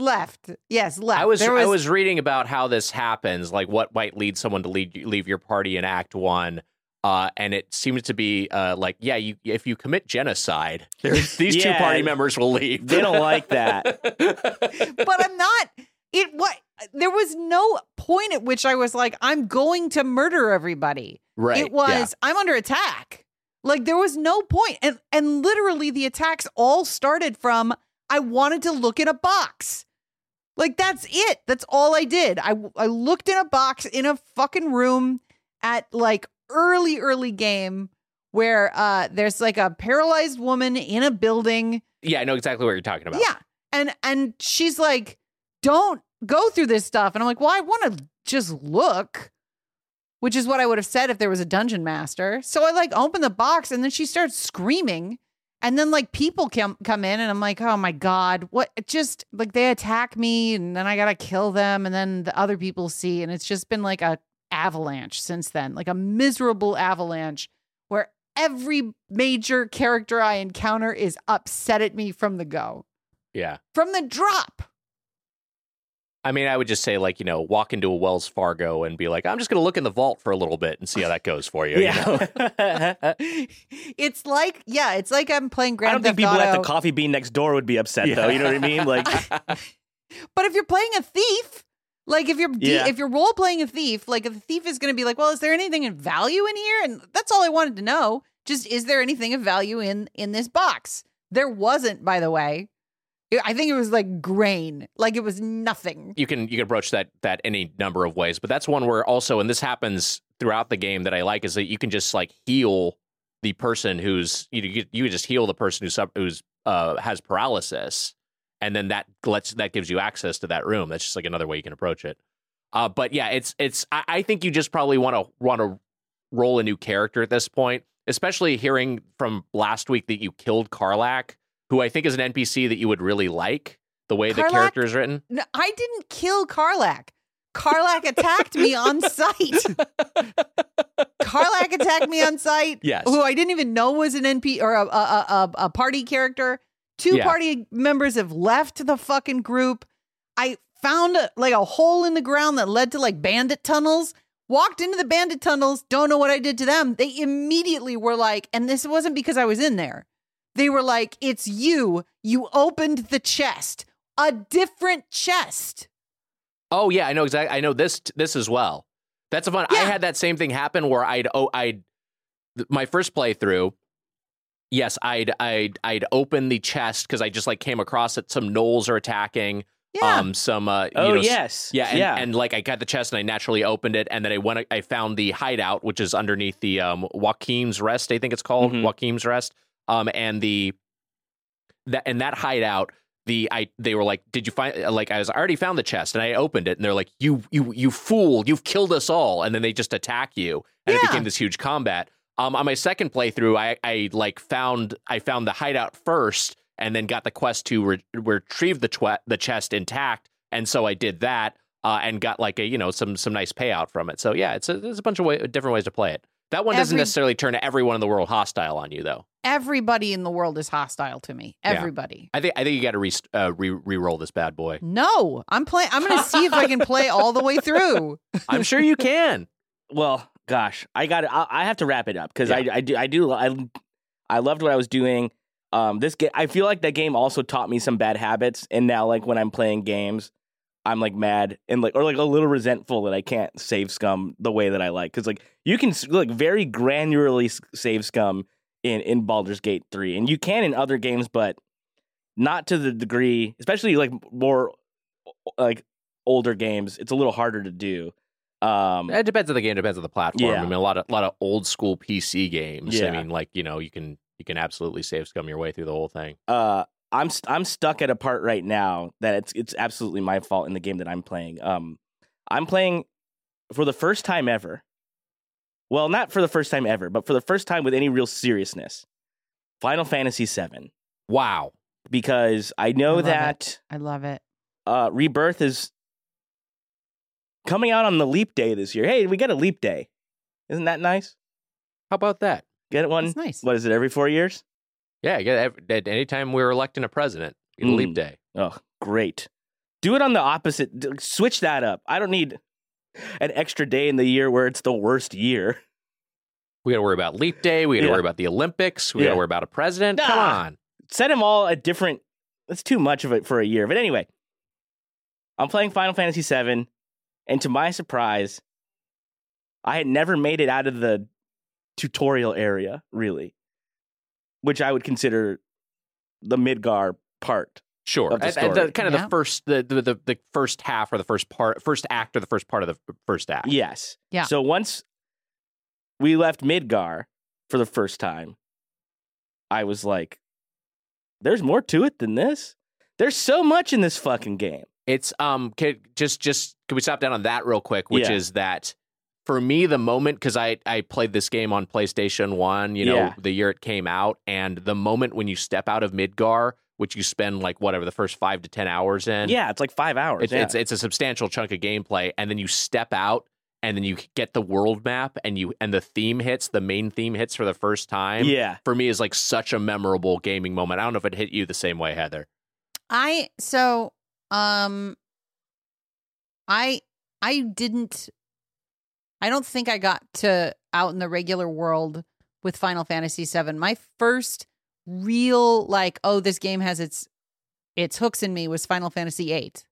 Left. Yes, left. I was, There I was reading about how this happens, like what might lead someone to lead, leave your party in Act One, uh, and it seems to be uh, like, yeah, you if you commit genocide, there's, these two party members will leave. They don't like that. but I'm not it what there was no point at which I was like, I'm going to murder everybody. right? It was I'm under attack. Like there was no. And and literally the attacks all started from I wanted to look in a box. Like that's it. That's all I did. I I looked in a box in a fucking room at like early early game where uh there's like a paralyzed woman in a building Yeah, I know exactly what you're talking about. yeah. And and she's like, "Don't go through this stuff." And I'm like, "Well, I want to just look." Which is what I would have said if there was a dungeon master. So I like open the box and then she starts screaming. And then like people come come in and I'm like, "Oh my god, what it just like they attack me and then I got to kill them and then the other people see and it's just been like a avalanche since then. Like a miserable avalanche where every major character I encounter is upset at me from the go yeah. from the drop. I mean, I would just say like you know, walk into a Wells Fargo and be like, I'm just going to look in the vault for a little bit and see how that goes for you. you know? Yeah. It's like, yeah, it's like I'm playing Grand. I don't think Theft people at the coffee bean next door would be upset though. You know what I mean? Like, But if you're playing a thief, like if you're de- Yeah. if you're role playing a thief, like if the thief is going to be like, well, is there anything of value in here? And that's all I wanted to know. Just is there anything of value in in this box? There wasn't, by the way. I think it was like grain, like it was nothing. you can you can approach that that any number of ways but that's one where also and this happens throughout the game that i like is that you can just like heal the person who's you you, you just heal the person who's who's uh has paralysis and then that lets that gives you access to that room. That's just like another way you can approach it. Uh but yeah it's it's i, I think you just probably want to want to roll a new character at this point especially hearing from last week that you killed Karlach who i think is an npc that you would really like the way the character is written No, I didn't kill Karlach. Karlach attacked me on sight. Karlach attacked me on sight. Yes. Who I didn't even know was an NP or a, a, a, a party character. Two Yeah. party members have left the fucking group. I found a, like a hole in the ground that led to like bandit tunnels. Walked into the bandit tunnels. Don't know what I did to them. They immediately were like, and this wasn't because I was in there. They were like, "It's you. You opened the chest. A different chest." Oh yeah, I know exactly. I know this this as well. That's a fun. I had that same thing happen where I'd oh I'd th- my first playthrough. Yes, I'd I'd I'd open the chest because I just like came across it. Some gnolls are attacking. Yeah. Um. Some. Uh. you oh know, yes, Yeah. And, yeah. and like I got the chest and I naturally opened it and then I went. I found the hideout which is underneath the um Waukeen's Rest. I think it's called Mhm. Waukeen's Rest. Um. And the that and that hideout the I they were like, did you find like I was I already found the chest and I opened it and they're like, you you you fool, you've killed us all, and then they just attack you and it became this huge combat. Um, on my second playthrough, I I like found I found the hideout first and then got the quest to re- retrieve the twe- the chest intact, and so I did that uh, and got like a you know some some nice payout from it. So yeah, it's a there's a bunch of way, different ways to play it. That one doesn't Every- necessarily turn everyone in the world hostile on you though. Everybody in the world is hostile to me. Yeah. Everybody. I think I think you got to re uh, re re-roll this bad boy. No, I'm playing. I'm going to see if I can play all the way through. I'm sure you can. well, gosh, I got. I, I have to wrap it up because Yeah. I, I do. I do. I, I loved what I was doing. Um, this game. I feel like that game also taught me some bad habits, and now like when I'm playing games, I'm like mad and like or like a little resentful that I can't save scum the way that I like because like you can like very granularly save scum in in Baldur's Gate three, and you can in other games, but not to the degree, especially like more like older games. It's a little harder to do. Um, It depends on the game. Depends on the platform. Yeah. I mean, a lot of a lot of old school PC games. I mean, like you know, you can you can absolutely save scum your way through the whole thing. uh I'm st- I'm stuck at a part right now that it's it's absolutely my fault in the game that I'm playing. Um I'm playing for the first time ever. Well, not for the first time ever, but for the first time with any real seriousness. Final Fantasy VII Wow. because I know love it. that I love it. uh Rebirth is coming out on the leap day this year. Hey, we get a leap day. Isn't that nice? How about that? Get one? That's nice. What is it every 4 years? Yeah. Yeah. At any time we're electing a president, a leap Mm. day. Oh, great. Do it on the opposite. Switch that up. I don't need an extra day in the year where it's the worst year. We got to worry about leap day. We got to Yeah. worry about the Olympics. We got to worry about a president. Come Ah. on. Set them all at different. That's too much of it for a year. But anyway, I'm playing Final Fantasy VII, and to my surprise, I had never made it out of the tutorial area, really, which I would consider the Midgar part. Sure. Of the And- and story. kind of Yeah. the first the, the the the first half or the first part first act or the first part of the first act. Yes. Yeah. So once we left Midgar for the first time, I was like, there's more to it than this. There's so much in this fucking game. It's um can, just just can we stop down on that real quick? Which Yeah. is that for me the moment because I I played this game on PlayStation One, you know, Yeah. the year it came out, and the moment when you step out of Midgar, which you spend like whatever the first five to ten hours in, yeah, it's like five hours. it's yeah. it's it's a substantial chunk of gameplay, and then you step out. And then you get the world map, and you and the theme hits. The main theme hits for the first time. yeah. for me is like such a memorable gaming moment. I don't know if it hit you the same way, Heather. I so um I I didn't I don't think I got to out in the regular world with Final Fantasy 7. My first real like oh this game has its its hooks in me was Final Fantasy 8.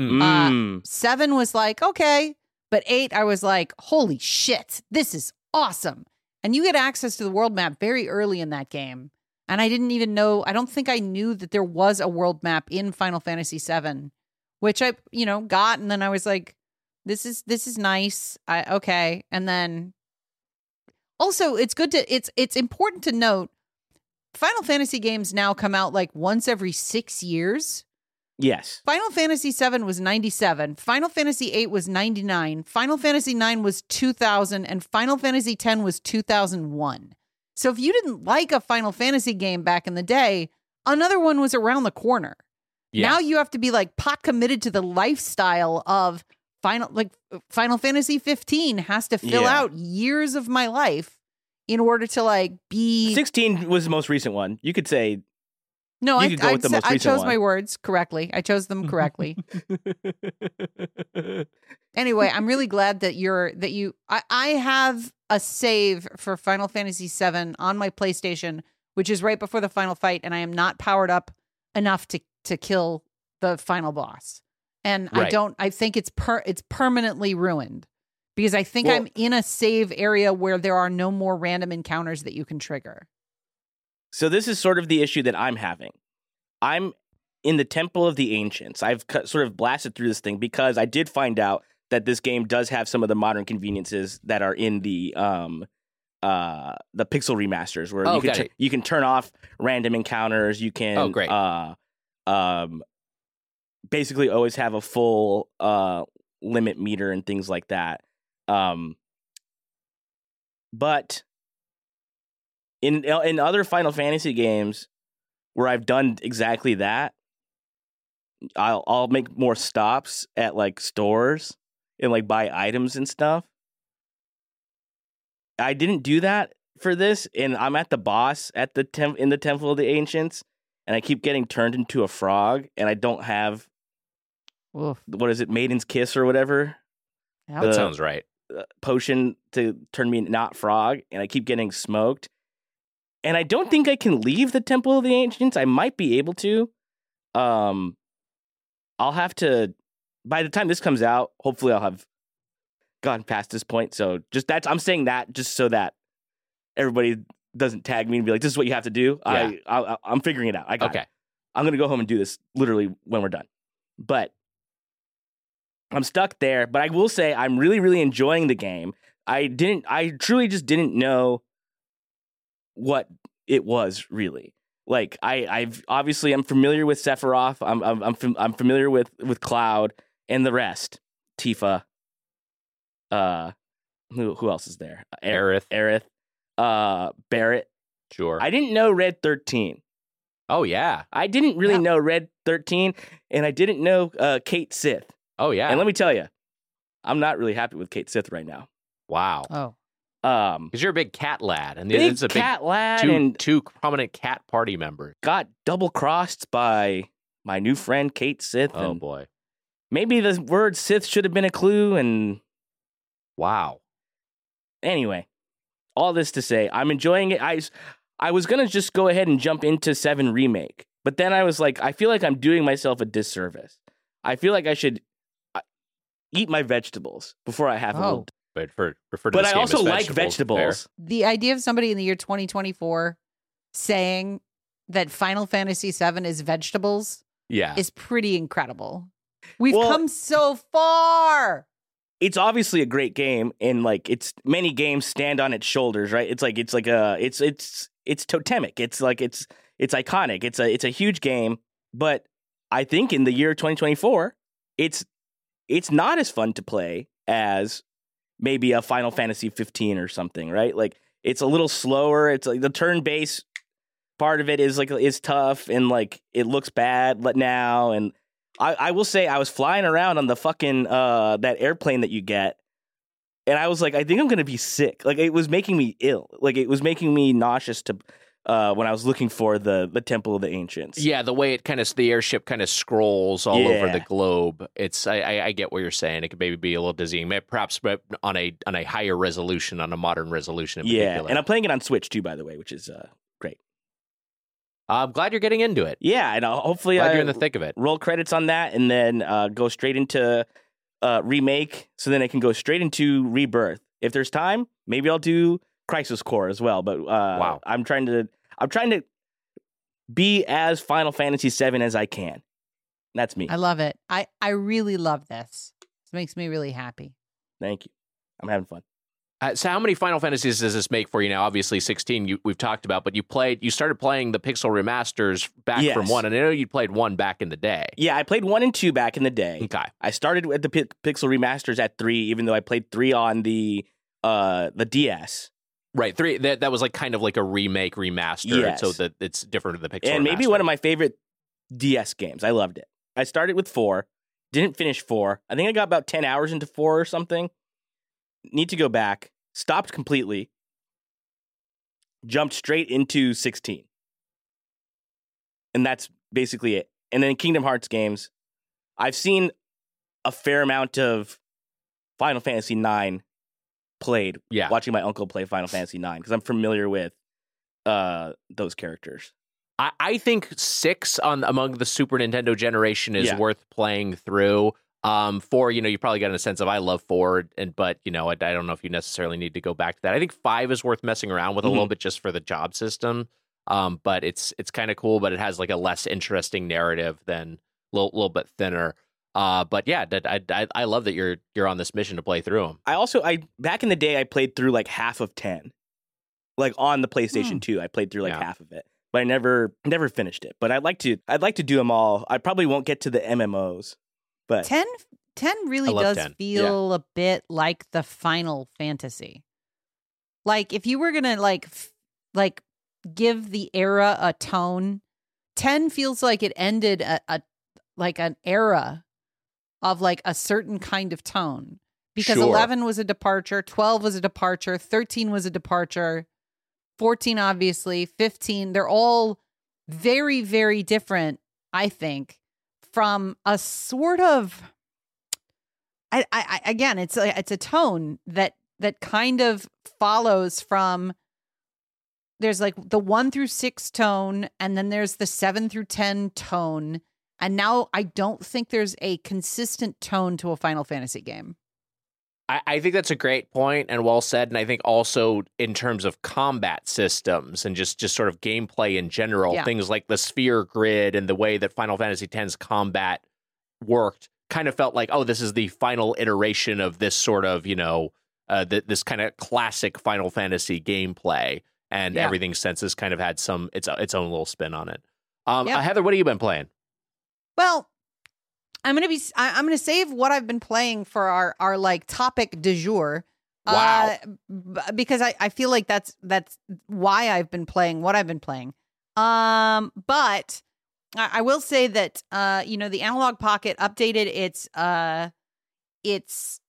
Mm. 7 was like okay, but 8 I was like holy shit, this is awesome. And you get access to the world map very early in that game. And I didn't even know I don't think I knew that there was a world map in Final Fantasy 7, which I, you know, got and then I was like this is this is nice. I okay. And then also it's good to it's it's important to note Final Fantasy games now come out like once every 6 years. yes. Final Fantasy 7 was 97, Final Fantasy 8 was 99, Final Fantasy 9 was 2000 and Final Fantasy 10 was 2001. So if you didn't like a Final Fantasy game back in the day, another one was around the corner. Yeah. Now you have to be like pot committed to the lifestyle of Final like uh, Final Fantasy 15 has to fill Yeah. out years of my life in order to like be 16 was the most recent one. You could say No, I I, with the most I chose one. my words correctly. I chose them correctly. anyway, I'm really glad that you're that you I, I have a save for Final Fantasy VII on my PlayStation, which is right before the final fight, and I am not powered up enough to to kill the final boss. And I don't I think it's per it's permanently ruined. Because I think Well- I'm in a save area where there are no more random encounters that you can trigger. So this is sort of the issue that I'm having. I'm in the Temple of the Ancients. I've cut, sort of blasted through this thing because I did find out that this game does have some of the modern conveniences that are in the um uh the pixel remasters where you can Okay. tu- you can turn off random encounters, you can Oh, great. uh um basically always have a full uh limit meter and things like that. Um but in in other Final Fantasy games where I've done exactly that, I'll I'll make more stops at like stores and like buy items and stuff. I didn't do that for this, and I'm at the boss at the in the Temple of the Ancients, and I keep getting turned into a frog, and I don't have Oof. what is it, Maiden's Kiss or whatever Yep. that sounds right. uh, potion to turn me not frog, and I keep getting smoked. And I don't think I can leave the Temple of the Ancients. I might be able to. Um, I'll have to. By the time this comes out, hopefully I'll have gone past this point. So just that's I'm saying that just so that everybody doesn't tag me and be like, "This is what you have to do." I, I I'm figuring it out. I got it. Okay. I'm gonna go home and do this literally when we're done. But I'm stuck there. But I will say I'm really, really enjoying the game. I didn't. I truly just didn't know what it was really. Like I, I've obviously I'm familiar with Sephiroth. I'm, I'm, I'm, fam- I'm familiar with with Cloud and the rest. Tifa. Uh, who who else is there? Aerith. Aerith. Uh, Barret. Sure. I didn't know Red Thirteen. oh yeah. I didn't really Yeah. know Red 13, and I didn't know uh, Cait Sith. Oh yeah. And let me tell you, I'm not really happy with Cait Sith right now. wow. Oh. Um, Because you're a big cat lad, and big it's a cat lad two and two prominent cat party members. got double crossed by my new friend Cait Sith. Oh and boy. maybe the word Sith should have been a clue. And Wow. anyway, all this to say, I'm enjoying it. I I was gonna just go ahead and jump into Seven Remake, but then I was like, I feel like I'm doing myself a disservice. I feel like I should eat my vegetables before I have a Oh. little But for refer to but I also as like Fair. vegetables. the idea of somebody in the year 2024 saying that Final Fantasy VII is vegetables Yeah. is pretty incredible. We've Well- come so far. It's obviously a great game, and like it's many games stand on its shoulders, right? It's like it's like a it's it's it's totemic. It's like it's it's iconic. It's a it's a huge game, but I think in the year 2024, it's it's not as fun to play as maybe a Final Fantasy 15 or something, right? Like it's a little slower. It's like the turn based part of it is like is tough and like it looks bad now and I, I will say I was flying around on the fucking uh that airplane that you get and I was like I think I'm gonna be sick like it was making me ill like it was making me nauseous to uh, when I was looking for the the Temple of the Ancients. Yeah, the way it kind of the airship kind of scrolls all over the globe. It's I, I, I get what you're saying. It could maybe be a little dizzying, perhaps but on a on a higher resolution, on a modern resolution. In yeah, particular. and I'm playing it on Switch too, by the way, which is uh, great. I'm glad you're getting into it. Yeah, and I'll hopefully Glad I you're in the thick of it. roll credits on that, and then uh, go straight into uh, remake. So then I can go straight into rebirth. If there's time, maybe I'll do Crisis Core as well. But uh, Wow. I'm trying to I'm trying to be as Final Fantasy VII as I can. That's me. I love it. I I really love this. This makes me really happy. Thank you. I'm having fun. Uh, so how many Final Fantasies does this make for you now? Obviously, 16 you, we've talked about, but you played, you started playing the Pixel remasters back from one, and I know you played one back in the day. Yeah, I played one and two back in the day. Okay, I started with the Pi- Pixel remasters at three, even though I played three on the uh the DS. Right. Three that that was like kind of like a remake remaster, Yes. so that it's different than the Pixel. and maybe one of my favorite DS games. I loved it. I started with four, didn't finish four. I think I got about ten hours into four or something. Need to go back. Stopped completely. Jumped straight into sixteen, and that's basically it. And then Kingdom Hearts games. I've seen a fair amount of Final Fantasy nine played. Yeah. watching my uncle play Final Fantasy nine because I'm familiar with uh those characters. I, I think six on among the Super Nintendo generation is Yeah. worth playing through. Um, four, you know, you probably got a sense of I love four, and but you know, I, I don't know if you necessarily need to go back to that. I think five is worth messing around with a Mm-hmm. little bit just for the job system. Um, but it's it's kind of cool, but it has like a less interesting narrative than a little, little bit thinner. Uh, but yeah, that I, I I love that you're you're on this mission to play through them. I also I back in the day I played through like half of 10. Like on the PlayStation 2, I played through like Hmm. Yeah. half of it. But I never never finished it. But I'd like to I'd like to do them all. I probably won't get to the MMOs. But 10, 10 really does 10. feel a bit like the Final Fantasy. Like if you were gonna like f- like give the era a tone, ten feels like it ended a, a like an era of like a certain kind of tone. Because Sure. eleven was a departure, twelve was a departure, thirteen was a departure, fourteen obviously, fifteen. They're all very very different. I think from a sort of I, I, again, it's a, it's a tone that that kind of follows from. There's like the one through six tone, and then there's the seven through ten tone, and now I don't think there's a consistent tone to a Final Fantasy game. I, I think that's a great point and well said. And I think also in terms of combat systems and just just sort of gameplay in general, Yeah. things like the sphere grid and the way that Final Fantasy X's combat worked kind of felt like, oh, this is the final iteration of this sort of you know uh, th- this kind of classic Final Fantasy gameplay, and Yeah. everything since has kind of had some its its own little spin on it. Um, Yeah. uh, Heather, what have you been playing? Well, I'm gonna be I, I'm gonna save what I've been playing for our our like topic du jour. Wow. Uh, because I, I feel like that's that's why I've been playing what I've been playing. Um, but I, I will say that uh, you know, the Analogue Pocket updated its uh its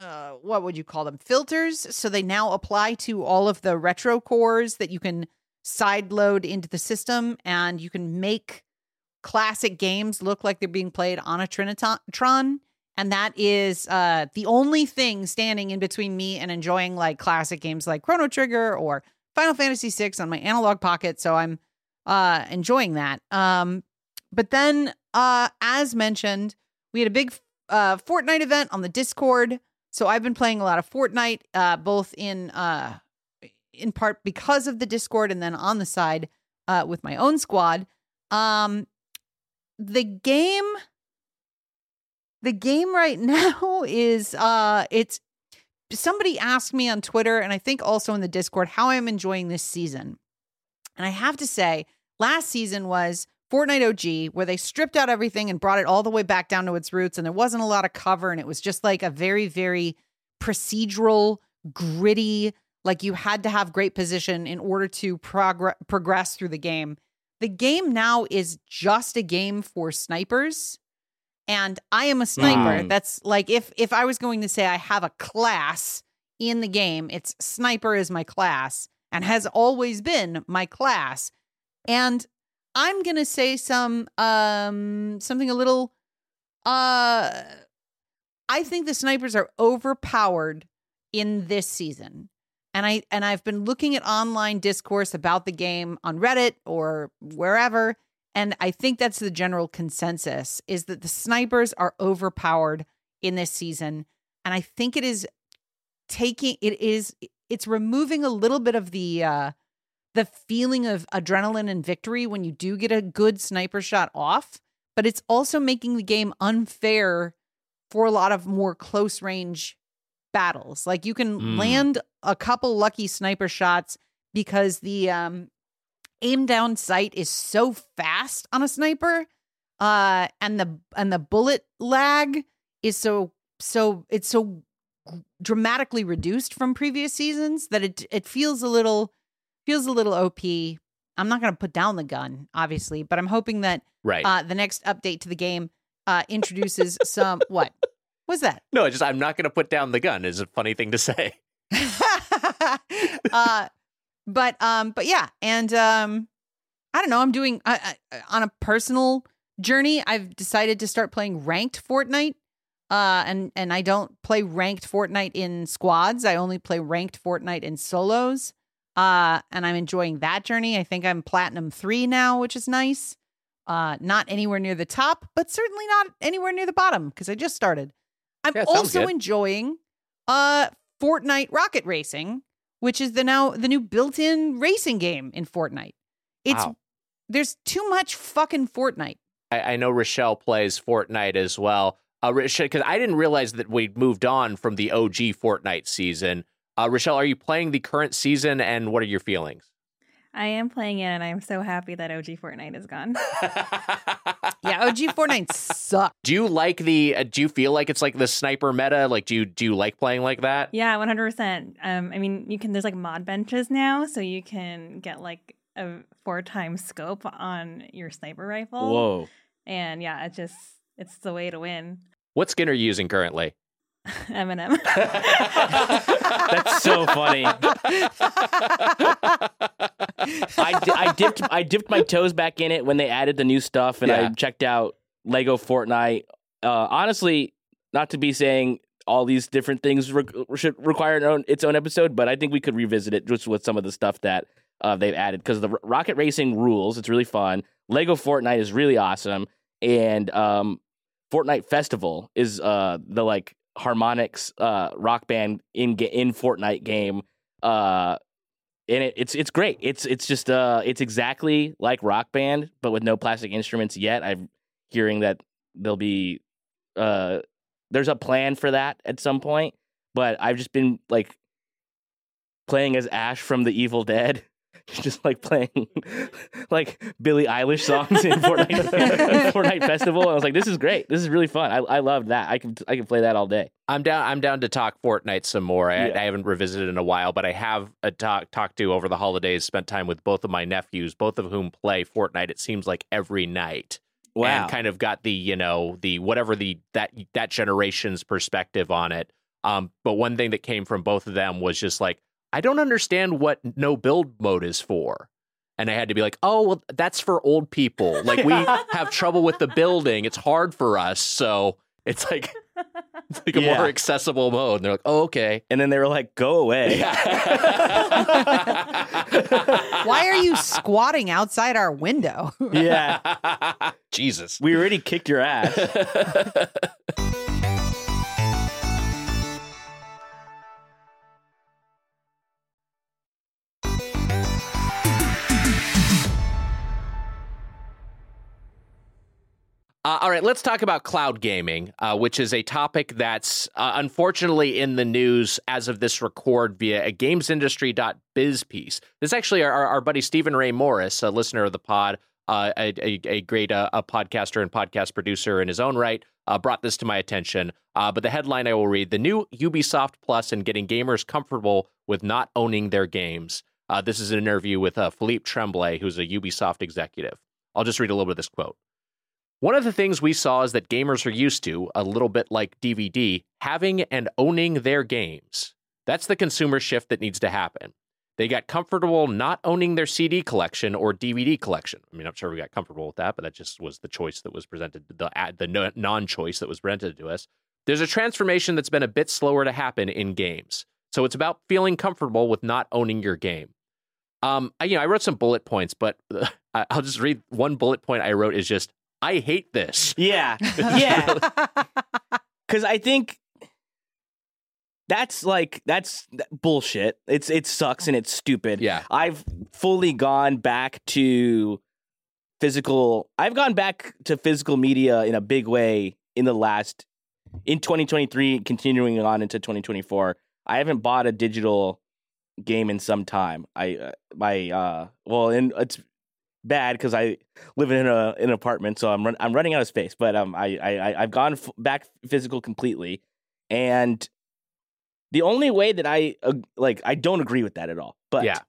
uh what would you call them filters so they now apply to all of the retro cores that you can side load into the system and you can make classic games look like they're being played on a Trinitron. And that is uh, the only thing standing in between me and enjoying like classic games like Chrono Trigger or Final Fantasy VI on my Analogue Pocket. So I'm uh, enjoying that. Um, but then, uh, as mentioned, we had a big uh, Fortnite event on the Discord. So I've been playing a lot of Fortnite, uh, both in uh, in part because of the Discord and then on the side uh, with my own squad. Um, the game the game right now is uh it's somebody asked me on Twitter and I think also in the Discord how I'm enjoying this season. And I have to say, last season was Fortnite OG where they stripped out everything and brought it all the way back down to its roots and there wasn't a lot of cover and it was just like a very very procedural, gritty, like you had to have great position in order to progr- progress through the game. The game now is just a game for snipers. And I am a sniper. Mm. That's like if if I was going to say I have a class in the game, it's sniper is my class. and has always been my class. And I'm going to say some um something a little uh I think the snipers are overpowered in this season. And I and I've been looking at online discourse about the game on Reddit or wherever. And I think that's the general consensus is that the snipers are overpowered in this season. And I think it is taking it is it's removing a little bit of the uh the feeling of adrenaline and victory when you do get a good sniper shot off, but it's also making the game unfair for a lot of more close range battles. Like you can Mm. land a couple lucky sniper shots because the um aim down sight is so fast on a sniper uh and the and the bullet lag is so so it's so dramatically reduced from previous seasons that it it feels a little feels a little OP. I'm not going to put down the gun, obviously, but I'm hoping that Right. uh, the next update to the game uh, introduces some what? What's that? no, just I'm not going to put down the gun. Is a funny thing to say. uh, but um, but yeah, and um, I don't know. I'm doing I, I, on a personal journey. I've decided to start playing ranked Fortnite. Uh, and and I don't play ranked Fortnite in squads. I only play ranked Fortnite in solos. Uh, and I'm enjoying that journey. I think I'm platinum three now, which is nice. Uh, not anywhere near the top, but certainly not anywhere near the bottom because I just started. I'm Yeah, also good. enjoying uh Fortnite Rocket Racing, which is the now the new built-in racing game in Fortnite. It's Wow. there's too much fucking Fortnite. I, I know Rochelle plays Fortnite as well. Uh, because I didn't realize that we'd moved on from the OG Fortnite season. Uh, Rochelle, are you playing the current season, and what are your feelings? I am playing it, and I'm so happy that OG Fortnite is gone. Yeah, OG Fortnite sucks. do you like the? Uh, do you feel like it's like the sniper meta? Like, do you do you like playing like that? yeah, 100%. Um, I mean, you can. There's like mod benches now, so you can get like a four times scope on your sniper rifle. Whoa. And yeah, it just it's the way to win. What skin are you using currently? Eminem. That's so funny. I, di- I dipped I dipped my toes back in it when they added the new stuff, and I checked out Lego Fortnite. Uh, honestly, not to be saying all these different things re- should require its own, its own episode, but I think we could revisit it just with some of the stuff that uh, they've added because the r- rocket racing rules. It's really fun. Lego Fortnite is really awesome, and um, Fortnite Festival is uh, the like Harmonix uh, rock band in in Fortnite game. Uh, and it, it's it's great. It's it's just uh it's exactly like Rock Band, but with no plastic instruments yet. I'm hearing that there'll be uh there's a plan for that at some point, but I've just been like playing as Ash from The Evil Dead. Just like playing like Billie Eilish songs in Fortnite, Fortnite Festival. And I was like, this is great. This is really fun. I, I loved that. I can I can play that all day. I'm down. I'm down to talk Fortnite some more. I, Yeah. I haven't revisited in a while, but I have a talk talked to over the holidays. Spent time with both of my nephews, both of whom play Fortnite. It seems like every night. Wow. and kind of got the you know the whatever the that that generation's perspective on it. Um, but one thing that came from both of them was just like I don't understand what no build mode is for. And I had to be like, oh, well, that's for old people. Like we have trouble with the building. It's hard for us. So it's like it's like a Yeah. more accessible mode. And they're like, oh, okay. and then they were like, go away. Why are you squatting outside our window? yeah. Jesus. We already kicked your ass. Uh, all right, let's talk about cloud gaming, uh, which is a topic that's uh, unfortunately in the news as of this record via a gamesindustry.biz piece. This is actually our, our buddy Stephen Ray Morris, a listener of the pod, uh, a, a, a great uh, a podcaster and podcast producer in his own right, uh, brought this to my attention. But the headline I will read The new Ubisoft Plus and getting gamers comfortable with not owning their games. This is an interview with Philippe Tremblay, who's a Ubisoft executive. I'll just read a little bit of this quote. One of the things we saw is that gamers are used to, a little bit like DVD, having and owning their games. That's the consumer shift that needs to happen. They got comfortable not owning their CD collection or DVD collection. I mean, I'm sure we got comfortable with that, but that just was the choice that was presented, the the non-choice that was presented to us. There's a transformation that's been a bit slower to happen in games. So it's about feeling comfortable with not owning your game. Um, I, you know, I wrote some bullet points, but I'll just read one bullet point I wrote is just I hate this. Yeah, yeah. Because I think that's like that's bullshit. It's it sucks and it's stupid. Yeah. I've fully gone back to physical. I've gone back to physical media in a big way in the last in 2023, continuing on into 2024. I haven't bought a digital game in some time. I uh, my uh well, and it's bad because I live in a an apartment, so I'm run, I'm running out of space. But um, I I I've gone f- back physical completely, and the only way that I uh, like I don't agree with that at all. But yeah,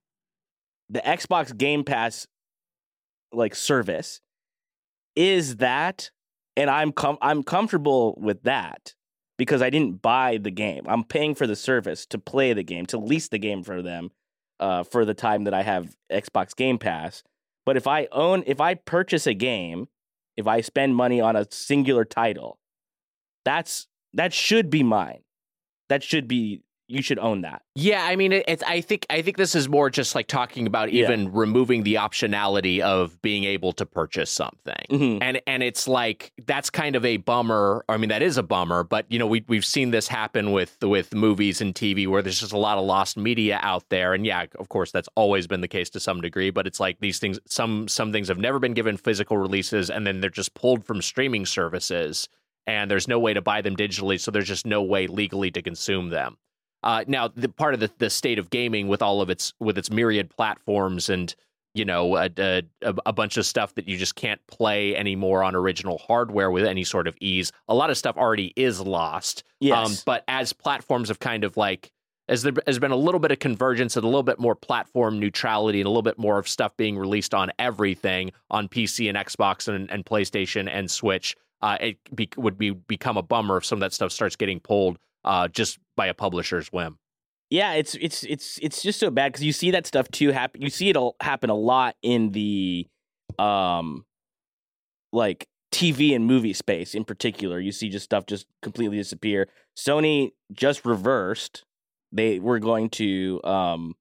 the Xbox Game Pass like service is that, and I'm com- I'm comfortable with that because I didn't buy the game. I'm paying for the service to play the game, to lease the game for them uh, for the time that I have Xbox Game Pass. But if I own, if I purchase a game, if I spend money on a singular title, that's that should be mine. That should be you should own that. Yeah, I mean, it's. I think. I think this is more just like talking about even yeah. removing the optionality of being able to purchase something, mm-hmm. and and it's like that's kind of a bummer. I mean, that is a bummer, but you know, we we've seen this happen with with movies and TV where there's just a lot of lost media out there, and yeah, of course, that's always been the case to some degree. But it's like these things. Some some things have never been given physical releases, and then they're just pulled from streaming services. And there's no way to buy them digitally, so there's just no way legally to consume them. Uh, now, the part of the, the state of gaming with all of its with its myriad platforms and you know a, a, a, bunch of stuff that you just can't play anymore on original hardware with any sort of ease. A lot of stuff already is lost. Yes. Um, but as platforms have kind of like as there has been a little bit of convergence and a little bit more platform neutrality and a little bit more of stuff being released on everything on PC and Xbox and, and PlayStation and Switch, uh, it be, would be become a bummer if some of that stuff starts getting pulled uh, just by a publisher's whim. Yeah, it's it's it's it's just so bad because you see that stuff too happen. You see it happen a lot in the, um, like TV and movie space in particular. You see just stuff just completely disappear. Sony just reversed. They were going to, um,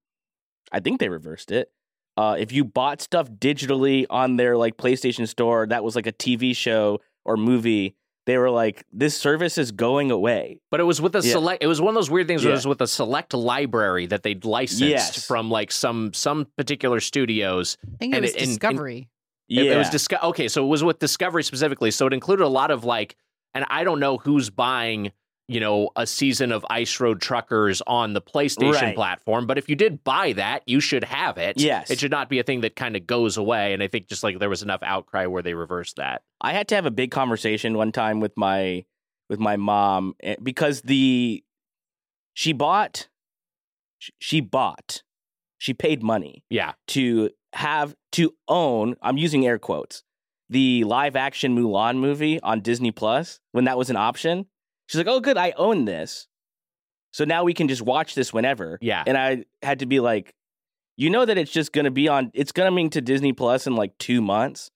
I think they reversed it. Uh, if you bought stuff digitally on their like PlayStation Store, that was like a TV show or movie they were like, "This service is going away." But it was with a yeah. select. It was one of those weird things. Yeah. Where it was with a select library that they'd licensed yes. from like some some particular studios. I think it was it, Discovery. And, and yeah, it, it was Disco- Okay, so it was with Discovery specifically. So it included a lot of like, and I don't know who's buying you know, a season of Ice Road Truckers on the PlayStation right. platform. But if you did buy that, you should have it. Yes. It should not be a thing that kind of goes away. And I think just like there was enough outcry where they reversed that. I had to have a big conversation one time with my with my mom eh, because the she bought she bought she paid money yeah to have to own i'm using air quotes the live action mulan movie on disney plus when that was an option She's like, "Oh, good, I own this." So now we can just watch this whenever. Yeah. And I had to be like, you know that it's just going to be on, it's coming to Disney Plus in like two months.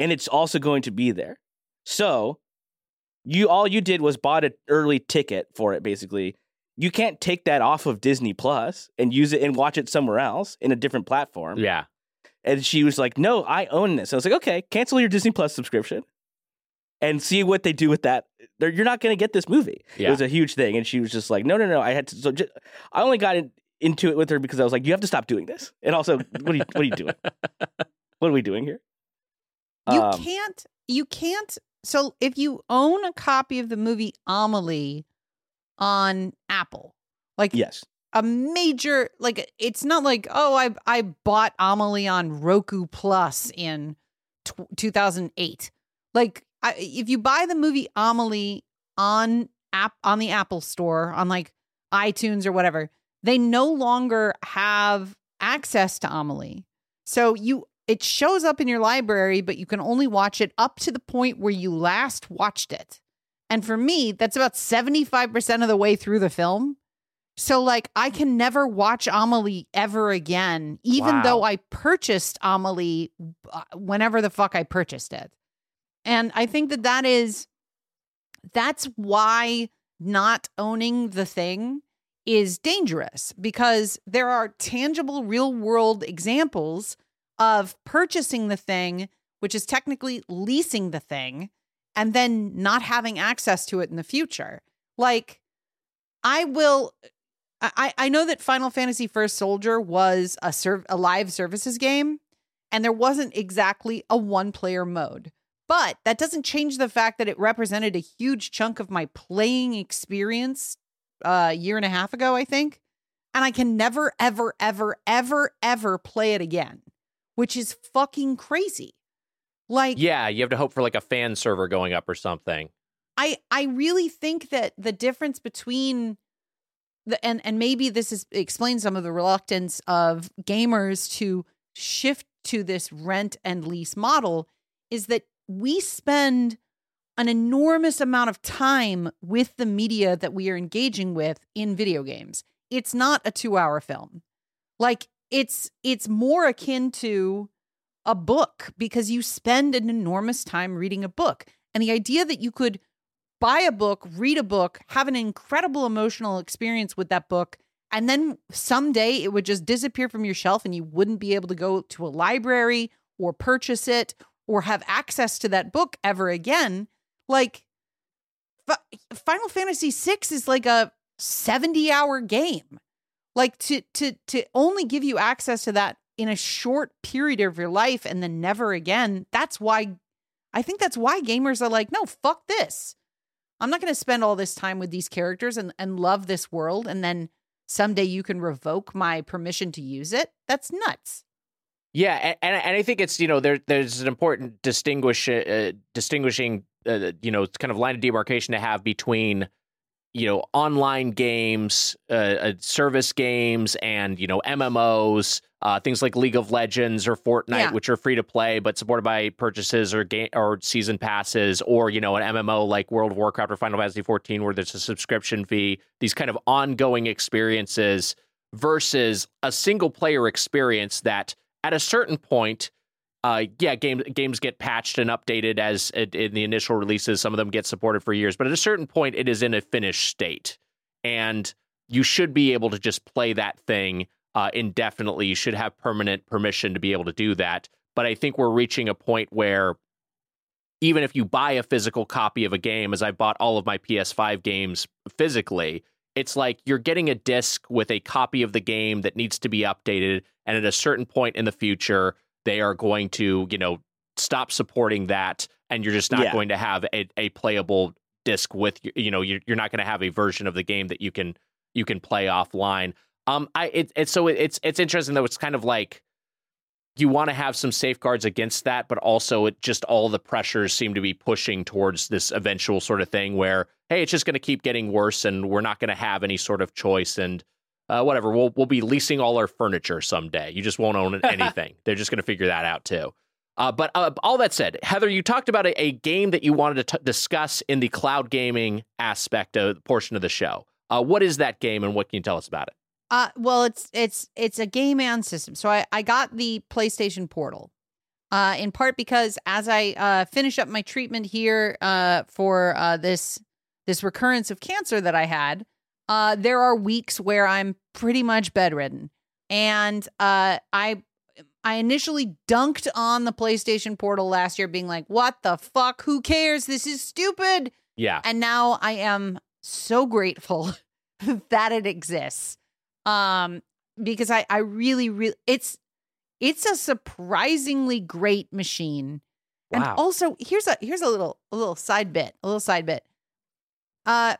And it's also going to be there. So you, all you did was bought an early ticket for it, basically. You can't take that off of Disney Plus and use it and watch it somewhere else in a different platform. Yeah. And she was like, no, I own this. I was like, okay, cancel your Disney Plus subscription and see what they do with that. They're, you're not going to get this movie. Yeah. It was a huge thing, and she was just like, "No, no, no." I had to. So just, I only got in, into it with her because I was like, "You have to stop doing this." And also, what are you what are you doing? what are we doing here? You um, can't. You can't. So if you own a copy of the movie Amelie on Apple, like yes, a major like it's not like oh I I bought Amelie on Roku Plus in t- 2008. Like I, if you buy the movie Amelie on app on the Apple Store on like iTunes or whatever, they no longer have access to Amelie. So you it shows up in your library, but you can only watch it up to the point where you last watched it. And for me, that's about 75% of the way through the film. So like I can never watch Amelie ever again, even Wow. though I purchased Amelie uh, whenever the fuck I purchased it. And I think that that is that's why not owning the thing is dangerous because there are tangible real world examples of purchasing the thing, which is technically leasing the thing, and then not having access to it in the future. Like, I will. I, I know that Final Fantasy First Soldier was a serv- a live services game, and there wasn't exactly a one player mode. But that doesn't change the fact that it represented a huge chunk of my playing experience uh, a year and a half ago, I think. And I can never, ever, ever, ever, ever play it again, which is fucking crazy. Like, Yeah, you have to hope for like a fan server going up or something. I I really think that the difference between the and and maybe this is explains some of the reluctance of gamers to shift to this rent and lease model is that we spend an enormous amount of time with the media that we are engaging with in video games. It's not a 2-hour film. Like it's it's more akin to a book because you spend an enormous time reading a book. And the idea that you could buy a book, read a book, have an incredible emotional experience with that book, and then someday it would just disappear from your shelf and you wouldn't be able to go to a library or purchase it or have access to that book ever again. Like Fi- Final Fantasy VI is like a 70 hour game. Like to to to only give you access to that in a short period of your life and then never again. That's why I think that's why gamers are like, no, fuck this. I'm not going to spend all this time with these characters and, and love this world. And then someday you can revoke my permission to use it. That's nuts. Yeah, and and I think it's you know there there's an important distinguish uh, distinguishing uh, you know kind of line of demarcation to have between you know online games, uh, uh, service games, and you know MMOs, uh, things like League of Legends or Fortnite, Yeah. which are free to play but supported by purchases or game or season passes, or you know an MMO like World of Warcraft or Final Fantasy 14, where there's a subscription fee. These kind of ongoing experiences versus a single player experience that at a certain point uh, yeah, game, games get patched and updated as it, in the initial releases. Some of them get supported for years, but at a certain point, it is in a finished state, and you should be able to just play that thing uh, indefinitely. You should have permanent permission to be able to do that. But I think we're reaching a point where even if you buy a physical copy of a game, as I bought all of my PS5 games physically, it's like you're getting a disc with a copy of the game that needs to be updated. And at a certain point in the future, they are going to, you know, stop supporting that. And you're just not Yeah. going to have a, a playable disc with, you know, you're, you're not going to have a version of the game that you can, you can play offline. Um, I, it, it's so it's, it's interesting though. It's kind of like, you want to have some safeguards against that, but also it just all the pressures seem to be pushing towards this eventual sort of thing where, hey, it's just going to keep getting worse and we're not going to have any sort of choice and uh, whatever. We'll we'll be leasing all our furniture someday. You just won't own anything. They're just going to figure that out too. Uh, but uh, all that said, Heather, you talked about a, a game that you wanted to t- discuss in the cloud gaming aspect of portion of the show. Uh, what is that game, and what can you tell us about it? Uh, well, it's it's it's a game and system. So I I got the PlayStation Portal, uh, in part because as I uh finish up my treatment here uh for uh this this recurrence of cancer that I had, uh there are weeks where I'm pretty much bedridden, and uh I I initially dunked on the PlayStation Portal last year, being like, "What the fuck? Who cares? This is stupid." Yeah, And now I am so grateful that it exists. Um because I I really really it's it's a surprisingly great machine. And Wow. also here's a here's a little a little side bit, a little side bit. Uh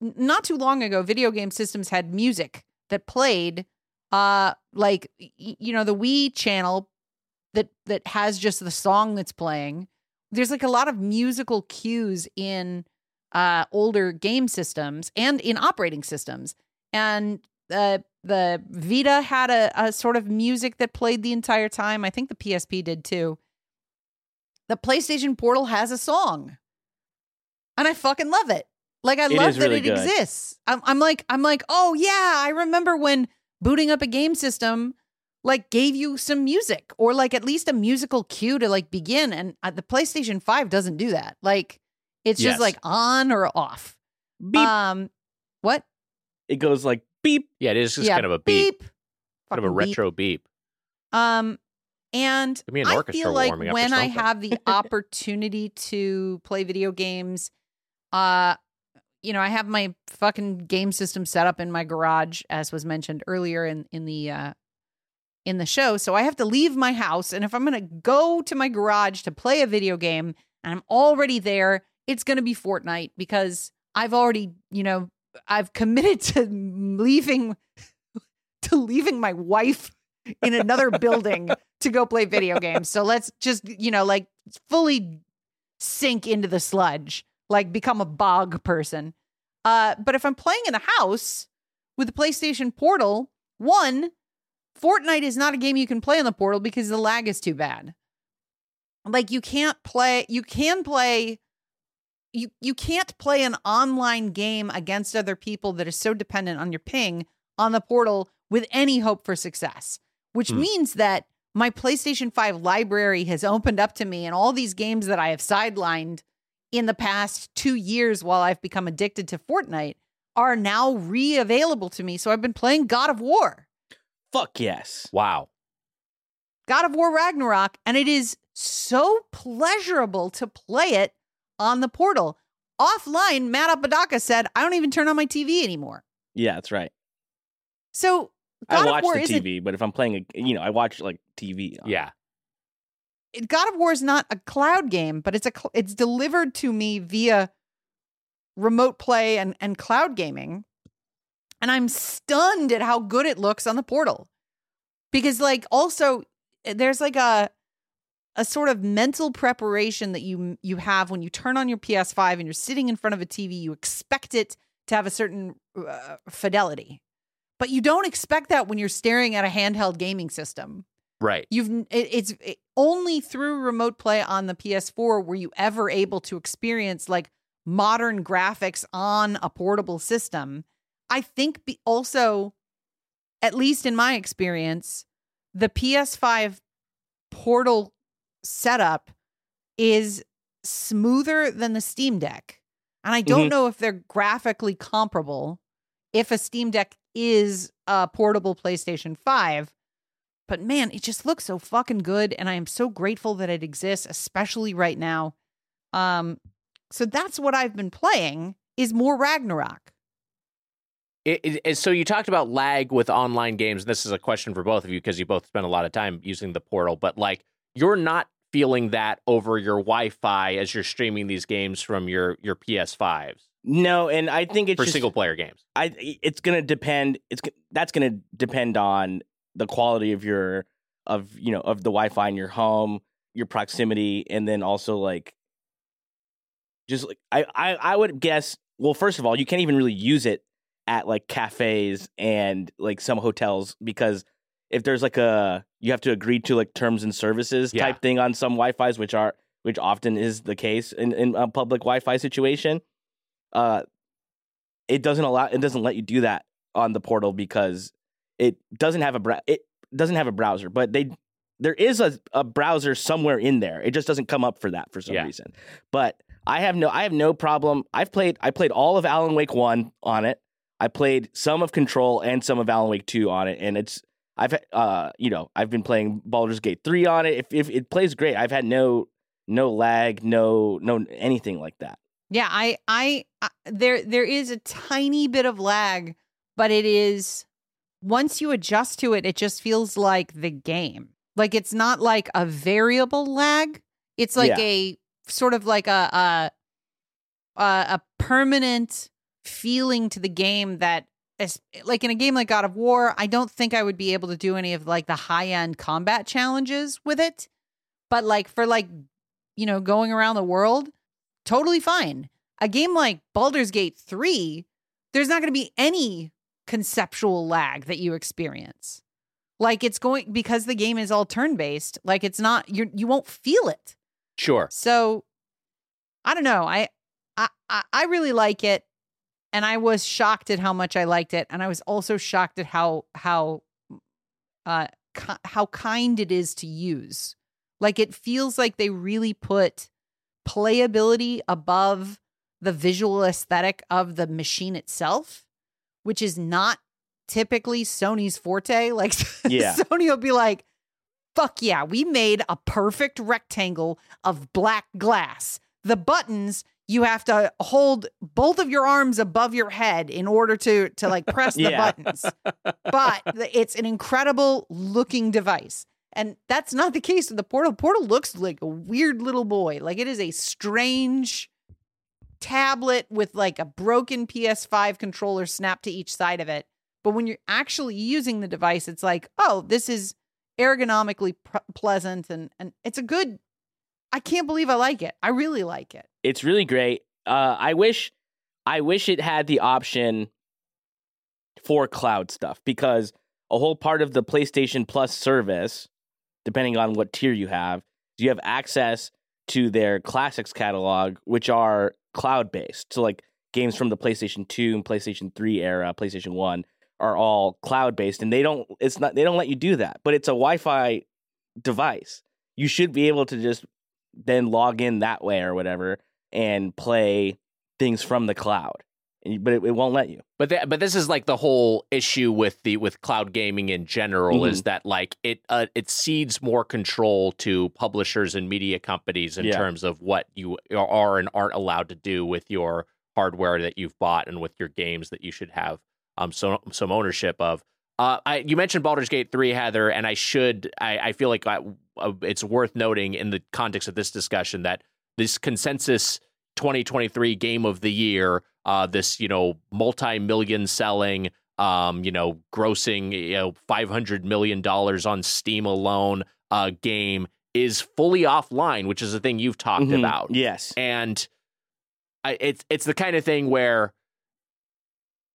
not too long ago video game systems had music that played uh like you know the Wii channel that that has just the song that's playing. There's like a lot of musical cues in uh older game systems and in operating systems. And uh the Vita had a, a sort of music that played the entire time. I think the PSP did too. The PlayStation Portal has a song. And I fucking love it. Like I It love that really it good. exists. I'm, I'm like I'm like oh yeah, I remember when booting up a game system like gave you some music or like at least a musical cue to like begin. And uh, the PlayStation Five doesn't do that. Like it's Yes. just like on or off. Beep. Um, what? it goes like beep. Yeah, it is just yeah, kind of a beep, beep. kind of a beep. retro beep. Um, and Give me an I orchestra feel like warming up or when I have the opportunity to play video games, uh, you know, I have my fucking game system set up in my garage, as was mentioned earlier in in the uh, in the show. So I have to leave my house, and if I'm gonna go to my garage to play a video game, and I'm already there, it's gonna be Fortnite because I've already, you know, I've committed to leaving to leaving my wife in another building to go play video games. So let's just, you know, like fully sink into the sludge, like become a bog person. Uh, but if I'm playing in a house with the PlayStation Portal, one, Fortnite is not a game you can play on the Portal because the lag is too bad. Like you can't play, you can play you you can't play an online game against other people that is so dependent on your ping on the portal with any hope for success which Hmm. means that my PlayStation 5 library has opened up to me and all these games that I have sidelined in the past 2 years while I've become addicted to Fortnite are now re-available to me so I've been playing God of War Fuck yes. Wow. God of War Ragnarok, and it is so pleasurable to play it on the portal. Offline, Matt Apodaca said, I don't even turn on my TV anymore. Yeah, that's right. So I God of watch War the TV, but if I'm playing a, you know, I watch like TV. on- Yeah. God of War is not a cloud game, but it's a cl- it's delivered to me via remote play and and cloud gaming. And I'm stunned at how good it looks on the portal. Because like also eh, there's like a a sort of mental preparation that you you have when you turn on your PS5 and you're sitting in front of a TV, you expect it to have a certain uh, fidelity. But you don't expect that when you're staring at a handheld gaming system. Right. You've it, it's it, only through remote play on the PS4 were you ever able to experience like modern graphics on a portable system. I think be, also, at least in my experience, the PS5 portal setup is smoother than the Steam Deck. And I don't Mhm. know if they're graphically comparable if a Steam Deck is a portable PlayStation 5. But man, it just looks so fucking good and I am so grateful that it exists especially right now. Um so that's what I've been playing is more Ragnarok. It, it, it- so you talked about lag with online games. This is a question for both of you because you both spend a lot of time using the portal, but like you're not feeling that over your Wi-Fi as you're streaming these games from your your PS5s No, and I think it's for just, single player games. I it's gonna depend. It's g- that's gonna depend on the quality of your of you know of the Wi-Fi in your home, your proximity, and then also like just like I I I would guess. Well, first of all, you can't even really use it at like cafes and like some hotels because if there's like a you have to agree to like terms and services Yeah. type thing on some Wi-Fi's, which are which often is the case in in a public Wi-Fi situation. Uh, it doesn't allow it doesn't let you do that on the portal because it doesn't have a bra- it doesn't have a browser, but they there is a, a browser somewhere in there. It just doesn't come up for that for some Yeah. reason. But I have no I have no problem. I've played I played all of Alan Wake 1 on it. I played some of Control and some of Alan Wake 2 on it and it's I've uh you know, I've been playing Baldur's Gate 3 on it. If if it plays great, I've had no no lag, no no anything like that. Yeah, I, I, I, there, there is a tiny bit of lag, but it is once you adjust to it, it just feels like the game. Like it's not like a variable lag. It's like Yeah. a sort of like a, a, a, a permanent feeling to the game that is like in a game like God of War, I don't think I would be able to do any of like the high end combat challenges with it. But like for like, you know, going around the world, totally fine. A game like Baldur's Gate 3, there's not going to be any conceptual lag that you experience. Like it's going because the game is all turn based, like it's not you you won't feel it. Sure. So I don't know. I I I- really like it. and I was shocked at how much I liked it, and I was also shocked at how how uh ki- how kind it is to use. Like it feels like they really put playability above the visual aesthetic of the machine itself, which is not typically Sony's forte. Like Yeah. Sony will be like, fuck yeah, we made a perfect rectangle of black glass. The buttons you have to hold both of your arms above your head in order to to like press the buttons. But it's an incredible looking device. And that's not the case with the Portal. Portal looks like a weird little boy. Like it is a strange tablet with like a broken PS5 controller snapped to each side of it. But when you're actually using the device, it's like, oh, this is ergonomically pr- pleasant and and it's a good. I can't believe I like it. I really like it. It's really great. Uh, I wish, I wish it had the option for cloud stuff because a whole part of the PlayStation Plus service, depending on what tier you have, you have access to their classics catalog, which are cloud based. So like games from the PlayStation 2 and PlayStation 3 era, PlayStation 1 are all cloud based and they don't it's not they don't let you do that. But it's a Wi-Fi device. You should be able to just then log in that way or whatever and play things from the cloud. But it, it won't let you. But th- but this is like the whole issue with the with cloud gaming in general is that like it uh, it cedes more control to publishers and media companies in Yeah. terms of what you are and aren't allowed to do with your hardware that you've bought and with your games that you should have um some some ownership of. Uh, I, you mentioned Baldur's Gate 3, Heather, and I should, I, I feel like I, uh, it's worth noting in the context of this discussion that this consensus 2023 game of the year, uh, this, you know, multi million selling, um, you know, grossing, you know, $500 million on Steam alone uh, game is fully offline, which is a thing you've talked Mhm. about Yes. and I, it's it's the kind of thing where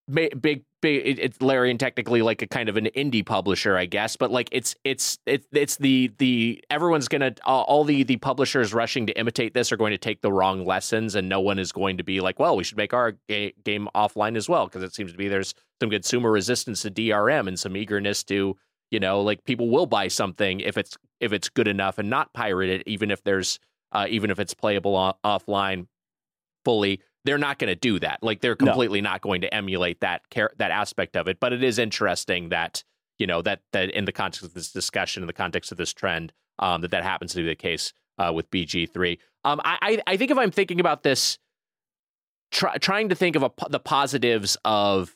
ma- big big it, it's Larian technically like a kind of an indie publisher I guess but like it's it's it's it's the the everyone's gonna all all the the publishers rushing to imitate this are going to take the wrong lessons and no one is going to be like well we should make our ga- game offline as well because it seems to be there's some consumer resistance to DRM and some eagerness to you know like people will buy something if it's if it's good enough and not pirate it even if there's uh, even if it's playable o- offline fully they're not going to do that like they're No. completely not going to emulate that care that aspect of it but it is interesting that you know that that in the context of this discussion in the context of this trend um that that happens to be the case uh with bg3 um i i, I think if i'm thinking about this try, trying to think of a, the positives of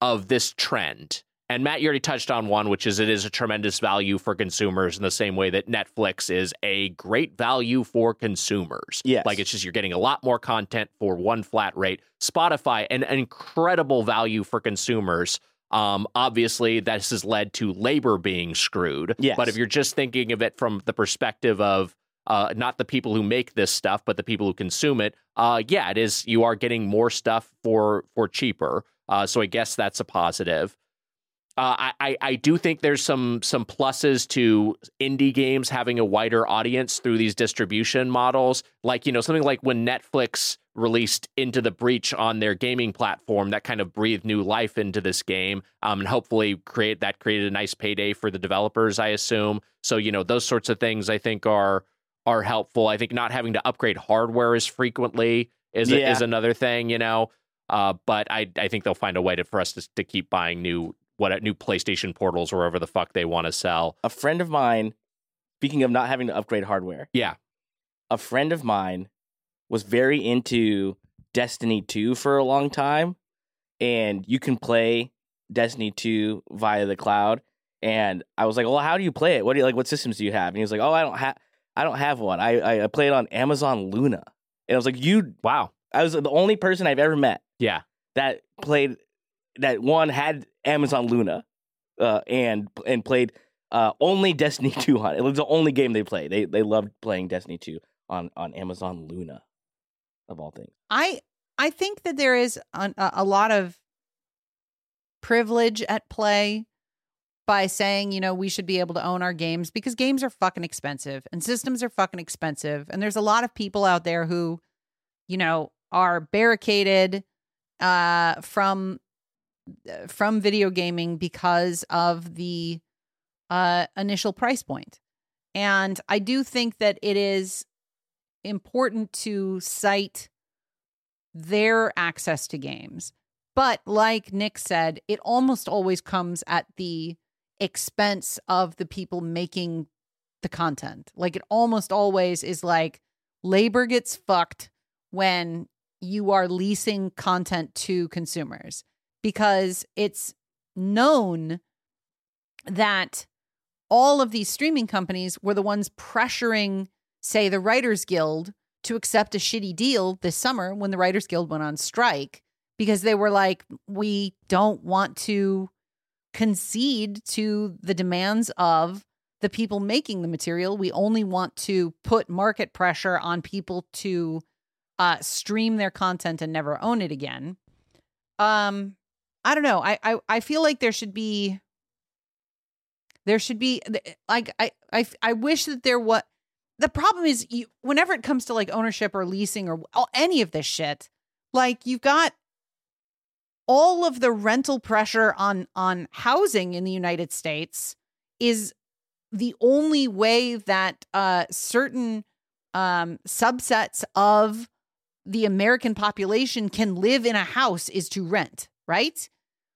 of this trend and Matt, you already touched on one, which is it is a tremendous value for consumers in the same way that Netflix is a great value for consumers. Yes. Like it's just you're getting a lot more content for one flat rate. Spotify, an, incredible value for consumers. Um, obviously, this has led to labor being screwed. Yes. But if you're just thinking of it from the perspective of uh, not the people who make this stuff, but the people who consume it, uh, yeah, it is. You are getting more stuff for for cheaper. Uh, so I guess that's a positive. Uh, I, I do think there's some some pluses to indie games having a wider audience through these distribution models. Like you know something like when Netflix released Into the Breach on their gaming platform, that kind of breathed new life into this game, um, and hopefully create that created a nice payday for the developers. I assume so. You know those sorts of things I think are are helpful. I think not having to upgrade hardware as frequently is Yeah. is another thing. You know. Uh, but I, I think they'll find a way to, for us to, to keep buying new what new PlayStation portals or wherever the fuck they want to sell. A friend of mine, speaking of not having to upgrade hardware, Yeah, a friend of mine was very into Destiny 2 for a long time. And you can play Destiny 2 via the cloud. And I was like, Well, how do you play it? What do you like what systems do you have? And he was like, Oh, I don't have I don't have one. I, I I play it on Amazon Luna. And I was like, You wow, I was the only person I've ever met yeah, that played that one had Amazon Luna uh, and and played uh, only Destiny 2 on it. Was the only game they played. They they loved playing Destiny 2 on on Amazon Luna of all things. I I think that there is a, a lot of privilege at play by saying, you know, we should be able to own our games because games are fucking expensive and systems are fucking expensive. And there's a lot of people out there who, you know, are barricaded uh, from from video gaming because of the uh, initial price point. And I do think that it is important to cite their access to games. But like Nick said, it almost always comes at the expense of the people making the content. Like it almost always is like labor gets fucked when you are leasing content to consumers because it's known that all of these streaming companies were the ones pressuring, say, the Writers Guild to accept a shitty deal this summer when the Writers Guild went on strike because they were like, we don't want to concede to the demands of the people making the material. We only want to put market pressure on people to uh, stream their content and never own it again. Um, I don't know. I, I I feel like there should be there should be like I I I wish that there was the problem is you, whenever it comes to like ownership or leasing or any of this shit, like you've got all of the rental pressure on on housing in the United States is the only way that uh certain um subsets of the American population can live in a house is to rent, right?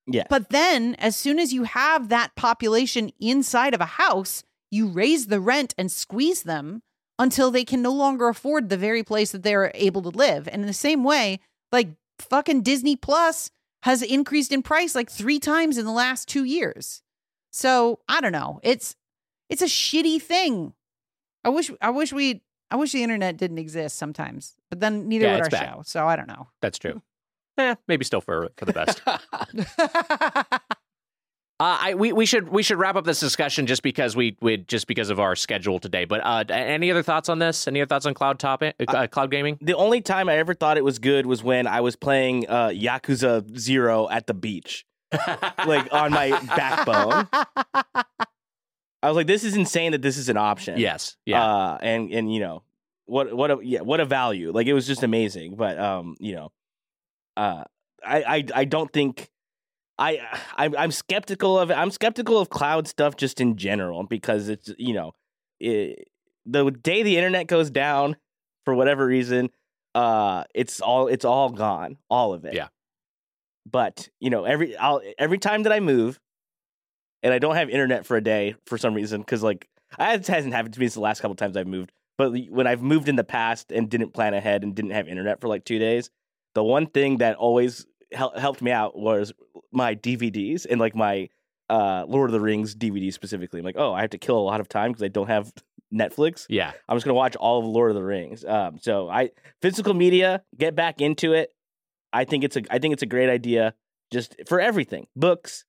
Yeah. But then, as soon as you have that population inside of a house, you raise the rent and squeeze them until they can no longer afford the very place that they're able to live. And in the same way, like fucking Disney Plus has increased in price like three times in the last two years. So I don't know. It's it's a shitty thing. I wish I wish we I wish the internet didn't exist sometimes. But then neither Yeah, would our bad. show. So I don't know. That's true. Eh, maybe still for for the best. Uh, I we, we should we should wrap up this discussion just because we we just because of our schedule today. But uh, any other thoughts on this? Any other thoughts on cloud topic uh, cloud gaming? The only time I ever thought it was good was when I was playing uh, Yakuza Zero at the beach, like on my backbone. I was like, "This is insane that this is an option." Yes, yeah. uh, and and you know what what a yeah what a value. Like it was just amazing. But um, you know, uh, I I I don't think. I I'm, I'm skeptical of it. I'm skeptical of cloud stuff just in general because it's you know it, the day the internet goes down for whatever reason, uh, it's all it's all gone, all of it. Yeah. But you know every I'll every time that I move, and I don't have internet for a day for some reason because like it hasn't happened to me since the last couple times I've moved. But when I've moved in the past and didn't plan ahead and didn't have internet for like two days, the one thing that always hel- helped me out was my DVDs and like my uh, Lord of the Rings DVD specifically. I'm like, oh, I have to kill a lot of time because I don't have Netflix. yeah. I'm just gonna watch all of Lord of the Rings. Um, so I physical media, get back into it. I think it's a I think it's a great idea just for everything. Books,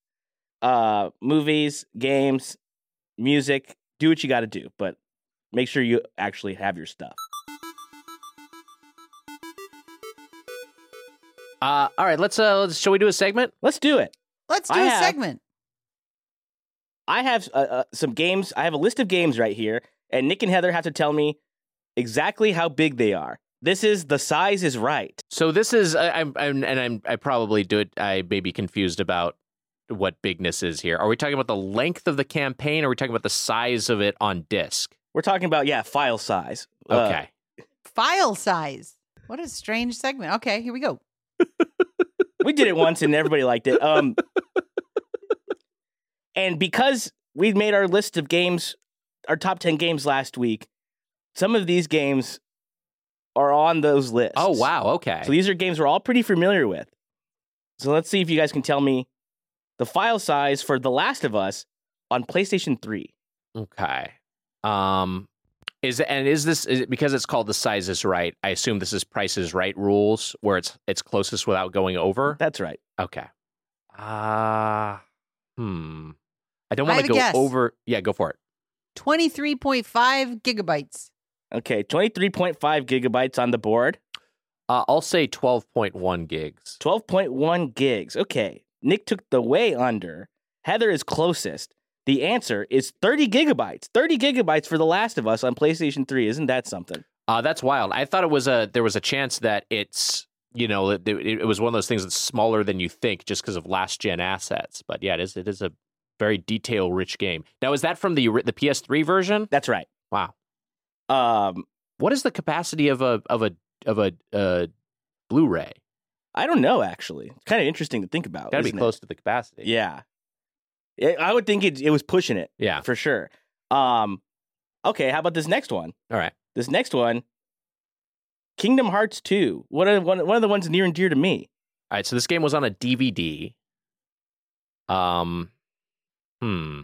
uh, movies, games, music. Do what you got to do, but make sure you actually have your stuff. Uh, all right. Let's uh, let's, shall we do a segment? Let's do it. Let's do I a have- segment. I have uh, uh, some games. I have a list of games right here, and Nick and Heather have to tell me exactly how big they are. This is the size is right. So this is I, I'm, I'm and I'm I probably do it. I may be confused about what bigness is here. Are we talking about the length of the campaign? Or are we talking about the size of it on disc? We're talking about yeah, file size. Uh, Okay. File size. What a strange segment. Okay, here we go. We did it once and everybody liked it. Um, and because we made our list of games, our top 10 games last week, some of these games are on those lists. oh wow. Okay. So these are games we're all pretty familiar with. So let's see if you guys can tell me the file size for The Last of Us on PlayStation 3. Okay. Um is and is this is it because it's called the size is right? I assume this is Price's Right rules where it's it's closest without going over. That's right. Okay. Ah. hmm. I don't want to go guess. over. Yeah, go for it. 23.5 gigabytes. Okay, 23.5 gigabytes on the board, Uh, I'll say twelve point one gigs. 12.1 gigs. Okay, Nick took the way under. Heather is closest. The answer is 30 gigabytes. 30 gigabytes for The Last of Us on PlayStation 3. Isn't that something? Uh, that's wild. I thought it was a there was a chance that it's you know, it, it, it was one of those things that's smaller than you think just because of last gen assets. But yeah, it is it is a very detail rich game. Now, is that from the the PS3 version? That's right. Wow. Um, What is the capacity of a of a of a uh, Blu-ray? I don't know actually. It's kind of interesting to think about. Got to be isn't it? close to the capacity. Yeah. It- I would think it, it was pushing it Yeah. for sure. Um, okay, how about this next one? All right. This next one, Kingdom Hearts 2. What are, one, one of the ones near and dear to me. All right. So this game was on a DVD. Um. Hmm.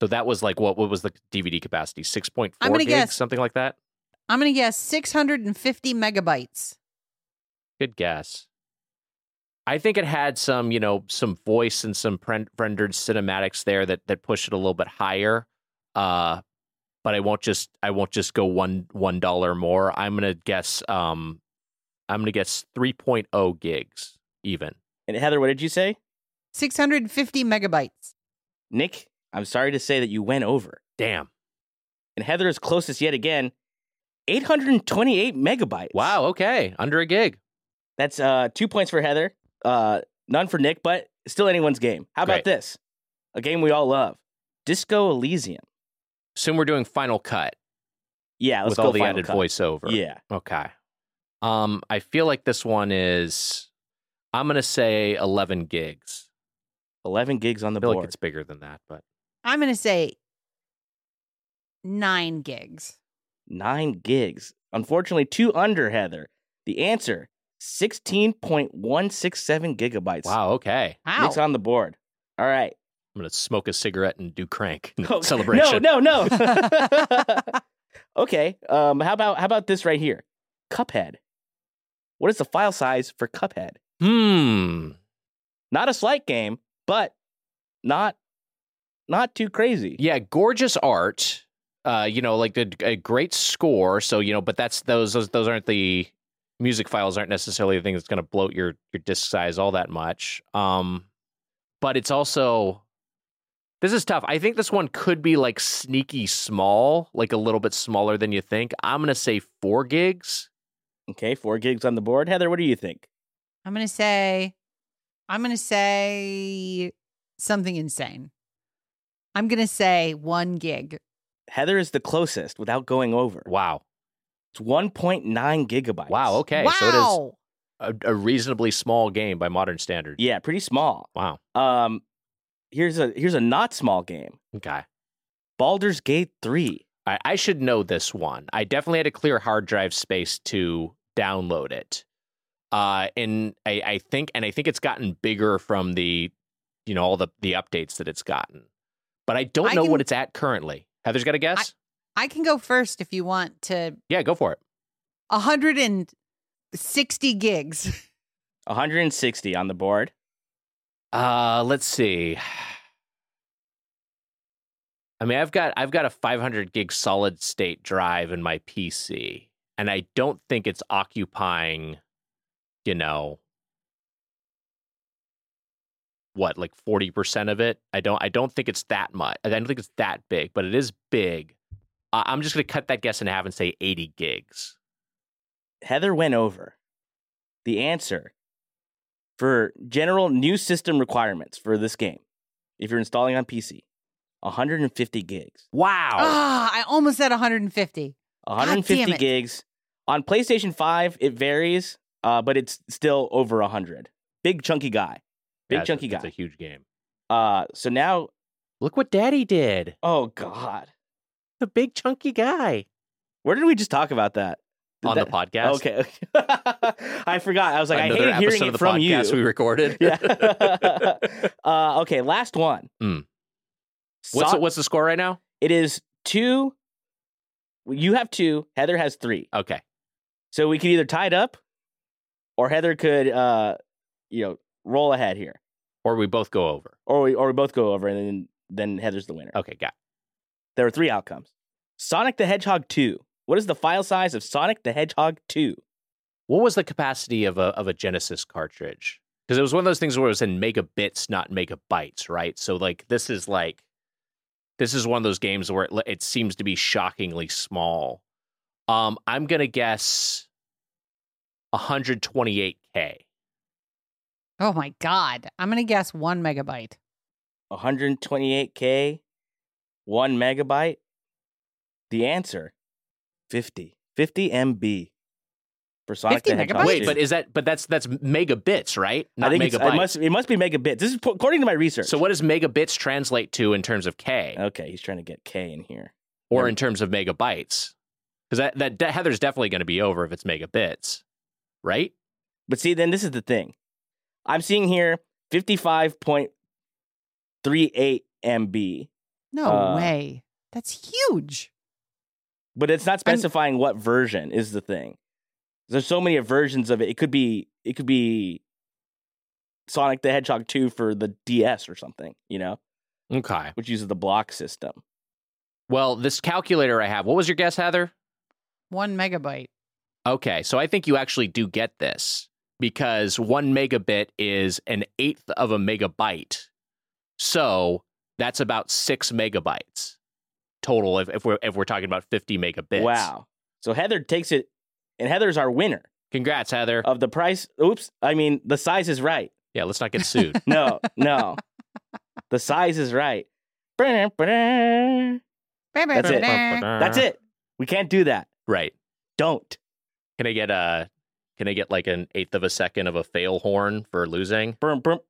So that was like what? What was the DVD capacity? Six point I'm gonna gigs, guess- something like that. I'm going to guess 650 megabytes. Good guess. I think it had some, you know, some voice and some pren- rendered cinematics there that that push it a little bit higher. Uh, but I won't just I won't just go one one dollar more. I'm gonna guess um, I'm gonna guess 3.0 gigs even. And Heather, what did you say? 650 megabytes. Nick, I'm sorry to say that you went over. Damn. And Heather is closest yet again, 828 megabytes. Wow. Okay. Under a gig. That's uh, two points for Heather, uh, none for Nick, but still anyone's game. How about Great. this? A game we all love Disco Elysium. Soon we're doing Final Cut Yeah, let's with go all the Final added Cut. voiceover. Yeah. Okay. Um, I feel like this one is. I'm gonna say 11 gigs. 11 gigs on the I feel board. like it's bigger than that, but I'm going to say nine gigs. Nine gigs. Unfortunately, two under Heather. The answer 16.167 gigabytes. wow. Okay. Wow. Nick's on the board. All right. I'm gonna smoke a cigarette and do crank in Oh, celebration. No, no, no. okay. Um, how about how about this right here? Cuphead. What is the file size for Cuphead? Hmm. Not a slight game, but not not too crazy. Yeah, gorgeous art. Uh, you know, like the, a great score. So you know, but that's those those those aren't the music files aren't necessarily the thing that's going to bloat your your disk size all that much. Um, but it's also this is tough. I think this one could be like sneaky small, like a little bit smaller than you think. I'm gonna say four gigs. Okay, four gigs on the board. Heather, what do you think? I'm going to say, I'm going to say something insane. I'm going to say one gig. Heather is the closest without going over. Wow. It's 1.9 gigabytes. Wow. Okay. wow. So it is a, a reasonably small game by modern standards. Yeah, pretty small. Wow. Um, here's a here's a not small game. Okay. Baldur's Gate 3. I, I should know this one. I definitely had to clear hard drive space to download it. Uh, and I, I think, and I think it's gotten bigger from the, you know, all the the updates that it's gotten. But I don't I know can- what it's at currently. Heather's got a guess. I can go first if you want to yeah, go for it. 160 gigs. 160 on the board. Uh, let's see. I mean, I've got I've got a 500 gig solid state drive in my PC, and I don't think it's occupying, you know, what like 40 percent of it. I don't I don't think it's that much. I don't think it's that big, but it is big. Uh, I'm just gonna cut that guess in half and say 80 gigs. Heather went over. The answer for general new system requirements for this game, if you're installing on PC, 150 gigs. Wow. Ah, I almost said 150. 150 gigs. On PlayStation 5, it varies, uh, but it's still over 100. Big chunky guy. Big Yeah, chunky it's guy. It's a huge game. Uh, so now, Look what Daddy did. oh God, The big chunky guy where did we just talk about that? Did on that- the podcast. Okay, I forgot. I was like, I Another hated hearing episode it from you. we recorded. yeah. uh, okay, last one. Mm. What's So- the, what's the score right now? it is two. You have two. Heather has three. Okay. So we could either tie it up, or Heather could, uh, you know, roll ahead here, Or we both go over. or we or we both go over, and then then Heather's the winner. Okay, got. it. There are three outcomes. Sonic the Hedgehog two. What is the file size of Sonic the Hedgehog two? What was the capacity of a of a Genesis cartridge? Because it was one of those things where it was in megabits, not megabytes, right? So like this is like this is one of those games where it, it seems to be shockingly small. Um, I'm gonna guess. 128K. Oh my god. I'm gonna guess one megabyte. 128k, one megabyte. The answer, 50, 50 MB for Sonic 50 the Hedgehog. megabytes? Wait, but is that but that's that's megabits, right? I Not think megabytes. it must it must be megabits. This is according to my research. so what does megabits translate to in terms of K Okay, he's trying to get K in here. or yeah. in terms of megabytes? Because that, that that Heather's definitely going to be over if it's megabits, right? But see, then this is the thing. I'm seeing here 55.38 MB, No Uh, way. That's huge. but it's not specifying what version is the thing. There's so many versions of it. It could be it could be Sonic the Hedgehog 2 for the DS or something, you know, Okay. which uses the block system. Well, this calculator I have. What was your guess, Heather? One megabyte. Okay, so I think you actually do get this because one megabit is an eighth of a megabyte. So that's about six megabytes total if, if we're if we're talking about 50 megabits. Wow. So Heather takes it and Heather's our winner Congrats, Heather. of the price. Oops, I mean the size is right. yeah, let's not get sued. No, no. the size is right. That's it. That's it. We can't do that. right. Don't. Can I get a can I get like an eighth of a second of a fail horn for losing? Brum, brum.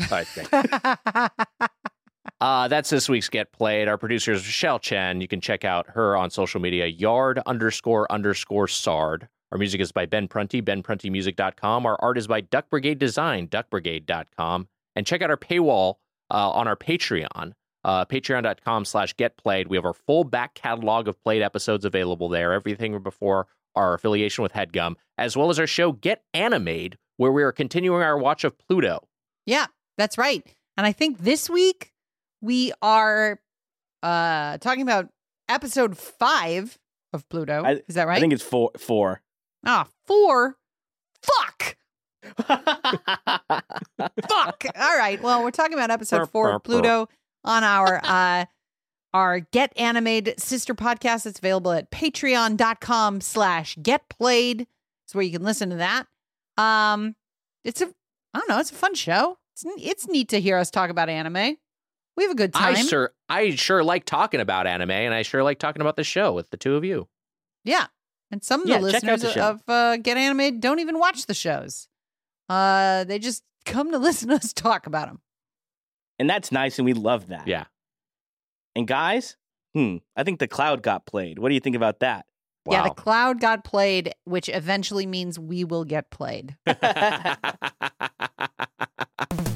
All right, thanks. Uh, that's this week's Get Played. Our producer is Michelle Chen. You can check out her on social media, yard underscore underscore sard. Our music is by Ben Prunty, benpruntymusic.com. Our art is by Duck Brigade Design, duckbrigade.com. And check out our paywall uh, on our Patreon, uh, patreon.com slash get played. We have our full back catalog of played episodes available there, everything before our affiliation with Headgum, as well as our show Get Anime'd, where we are continuing our watch of Pluto. Yeah, that's right. And I think this week we are uh talking about episode five of Pluto. I- Is that right? I think it's four. Four. ah, four. Fuck. Fuck. All right. Well, we're talking about episode four of Pluto on our uh our Get Anime'd sister podcast. It's available at patreon.com slash get played. It's where you can listen to that. Um it's a I don't know, it's a fun show. It's it's neat to hear us talk about anime. We have a good time. I sure, I sure like talking about anime, and I sure like talking about the show with the two of you. Yeah. And some of Yeah, the check listeners the of uh, Get Anime'd don't even watch the shows. Uh, they just come to listen to us talk about them. and that's nice, and we love that. Yeah. And guys, hmm, I think the cloud got played. What do you think about that? Yeah, the cloud got played, which eventually means we will get played.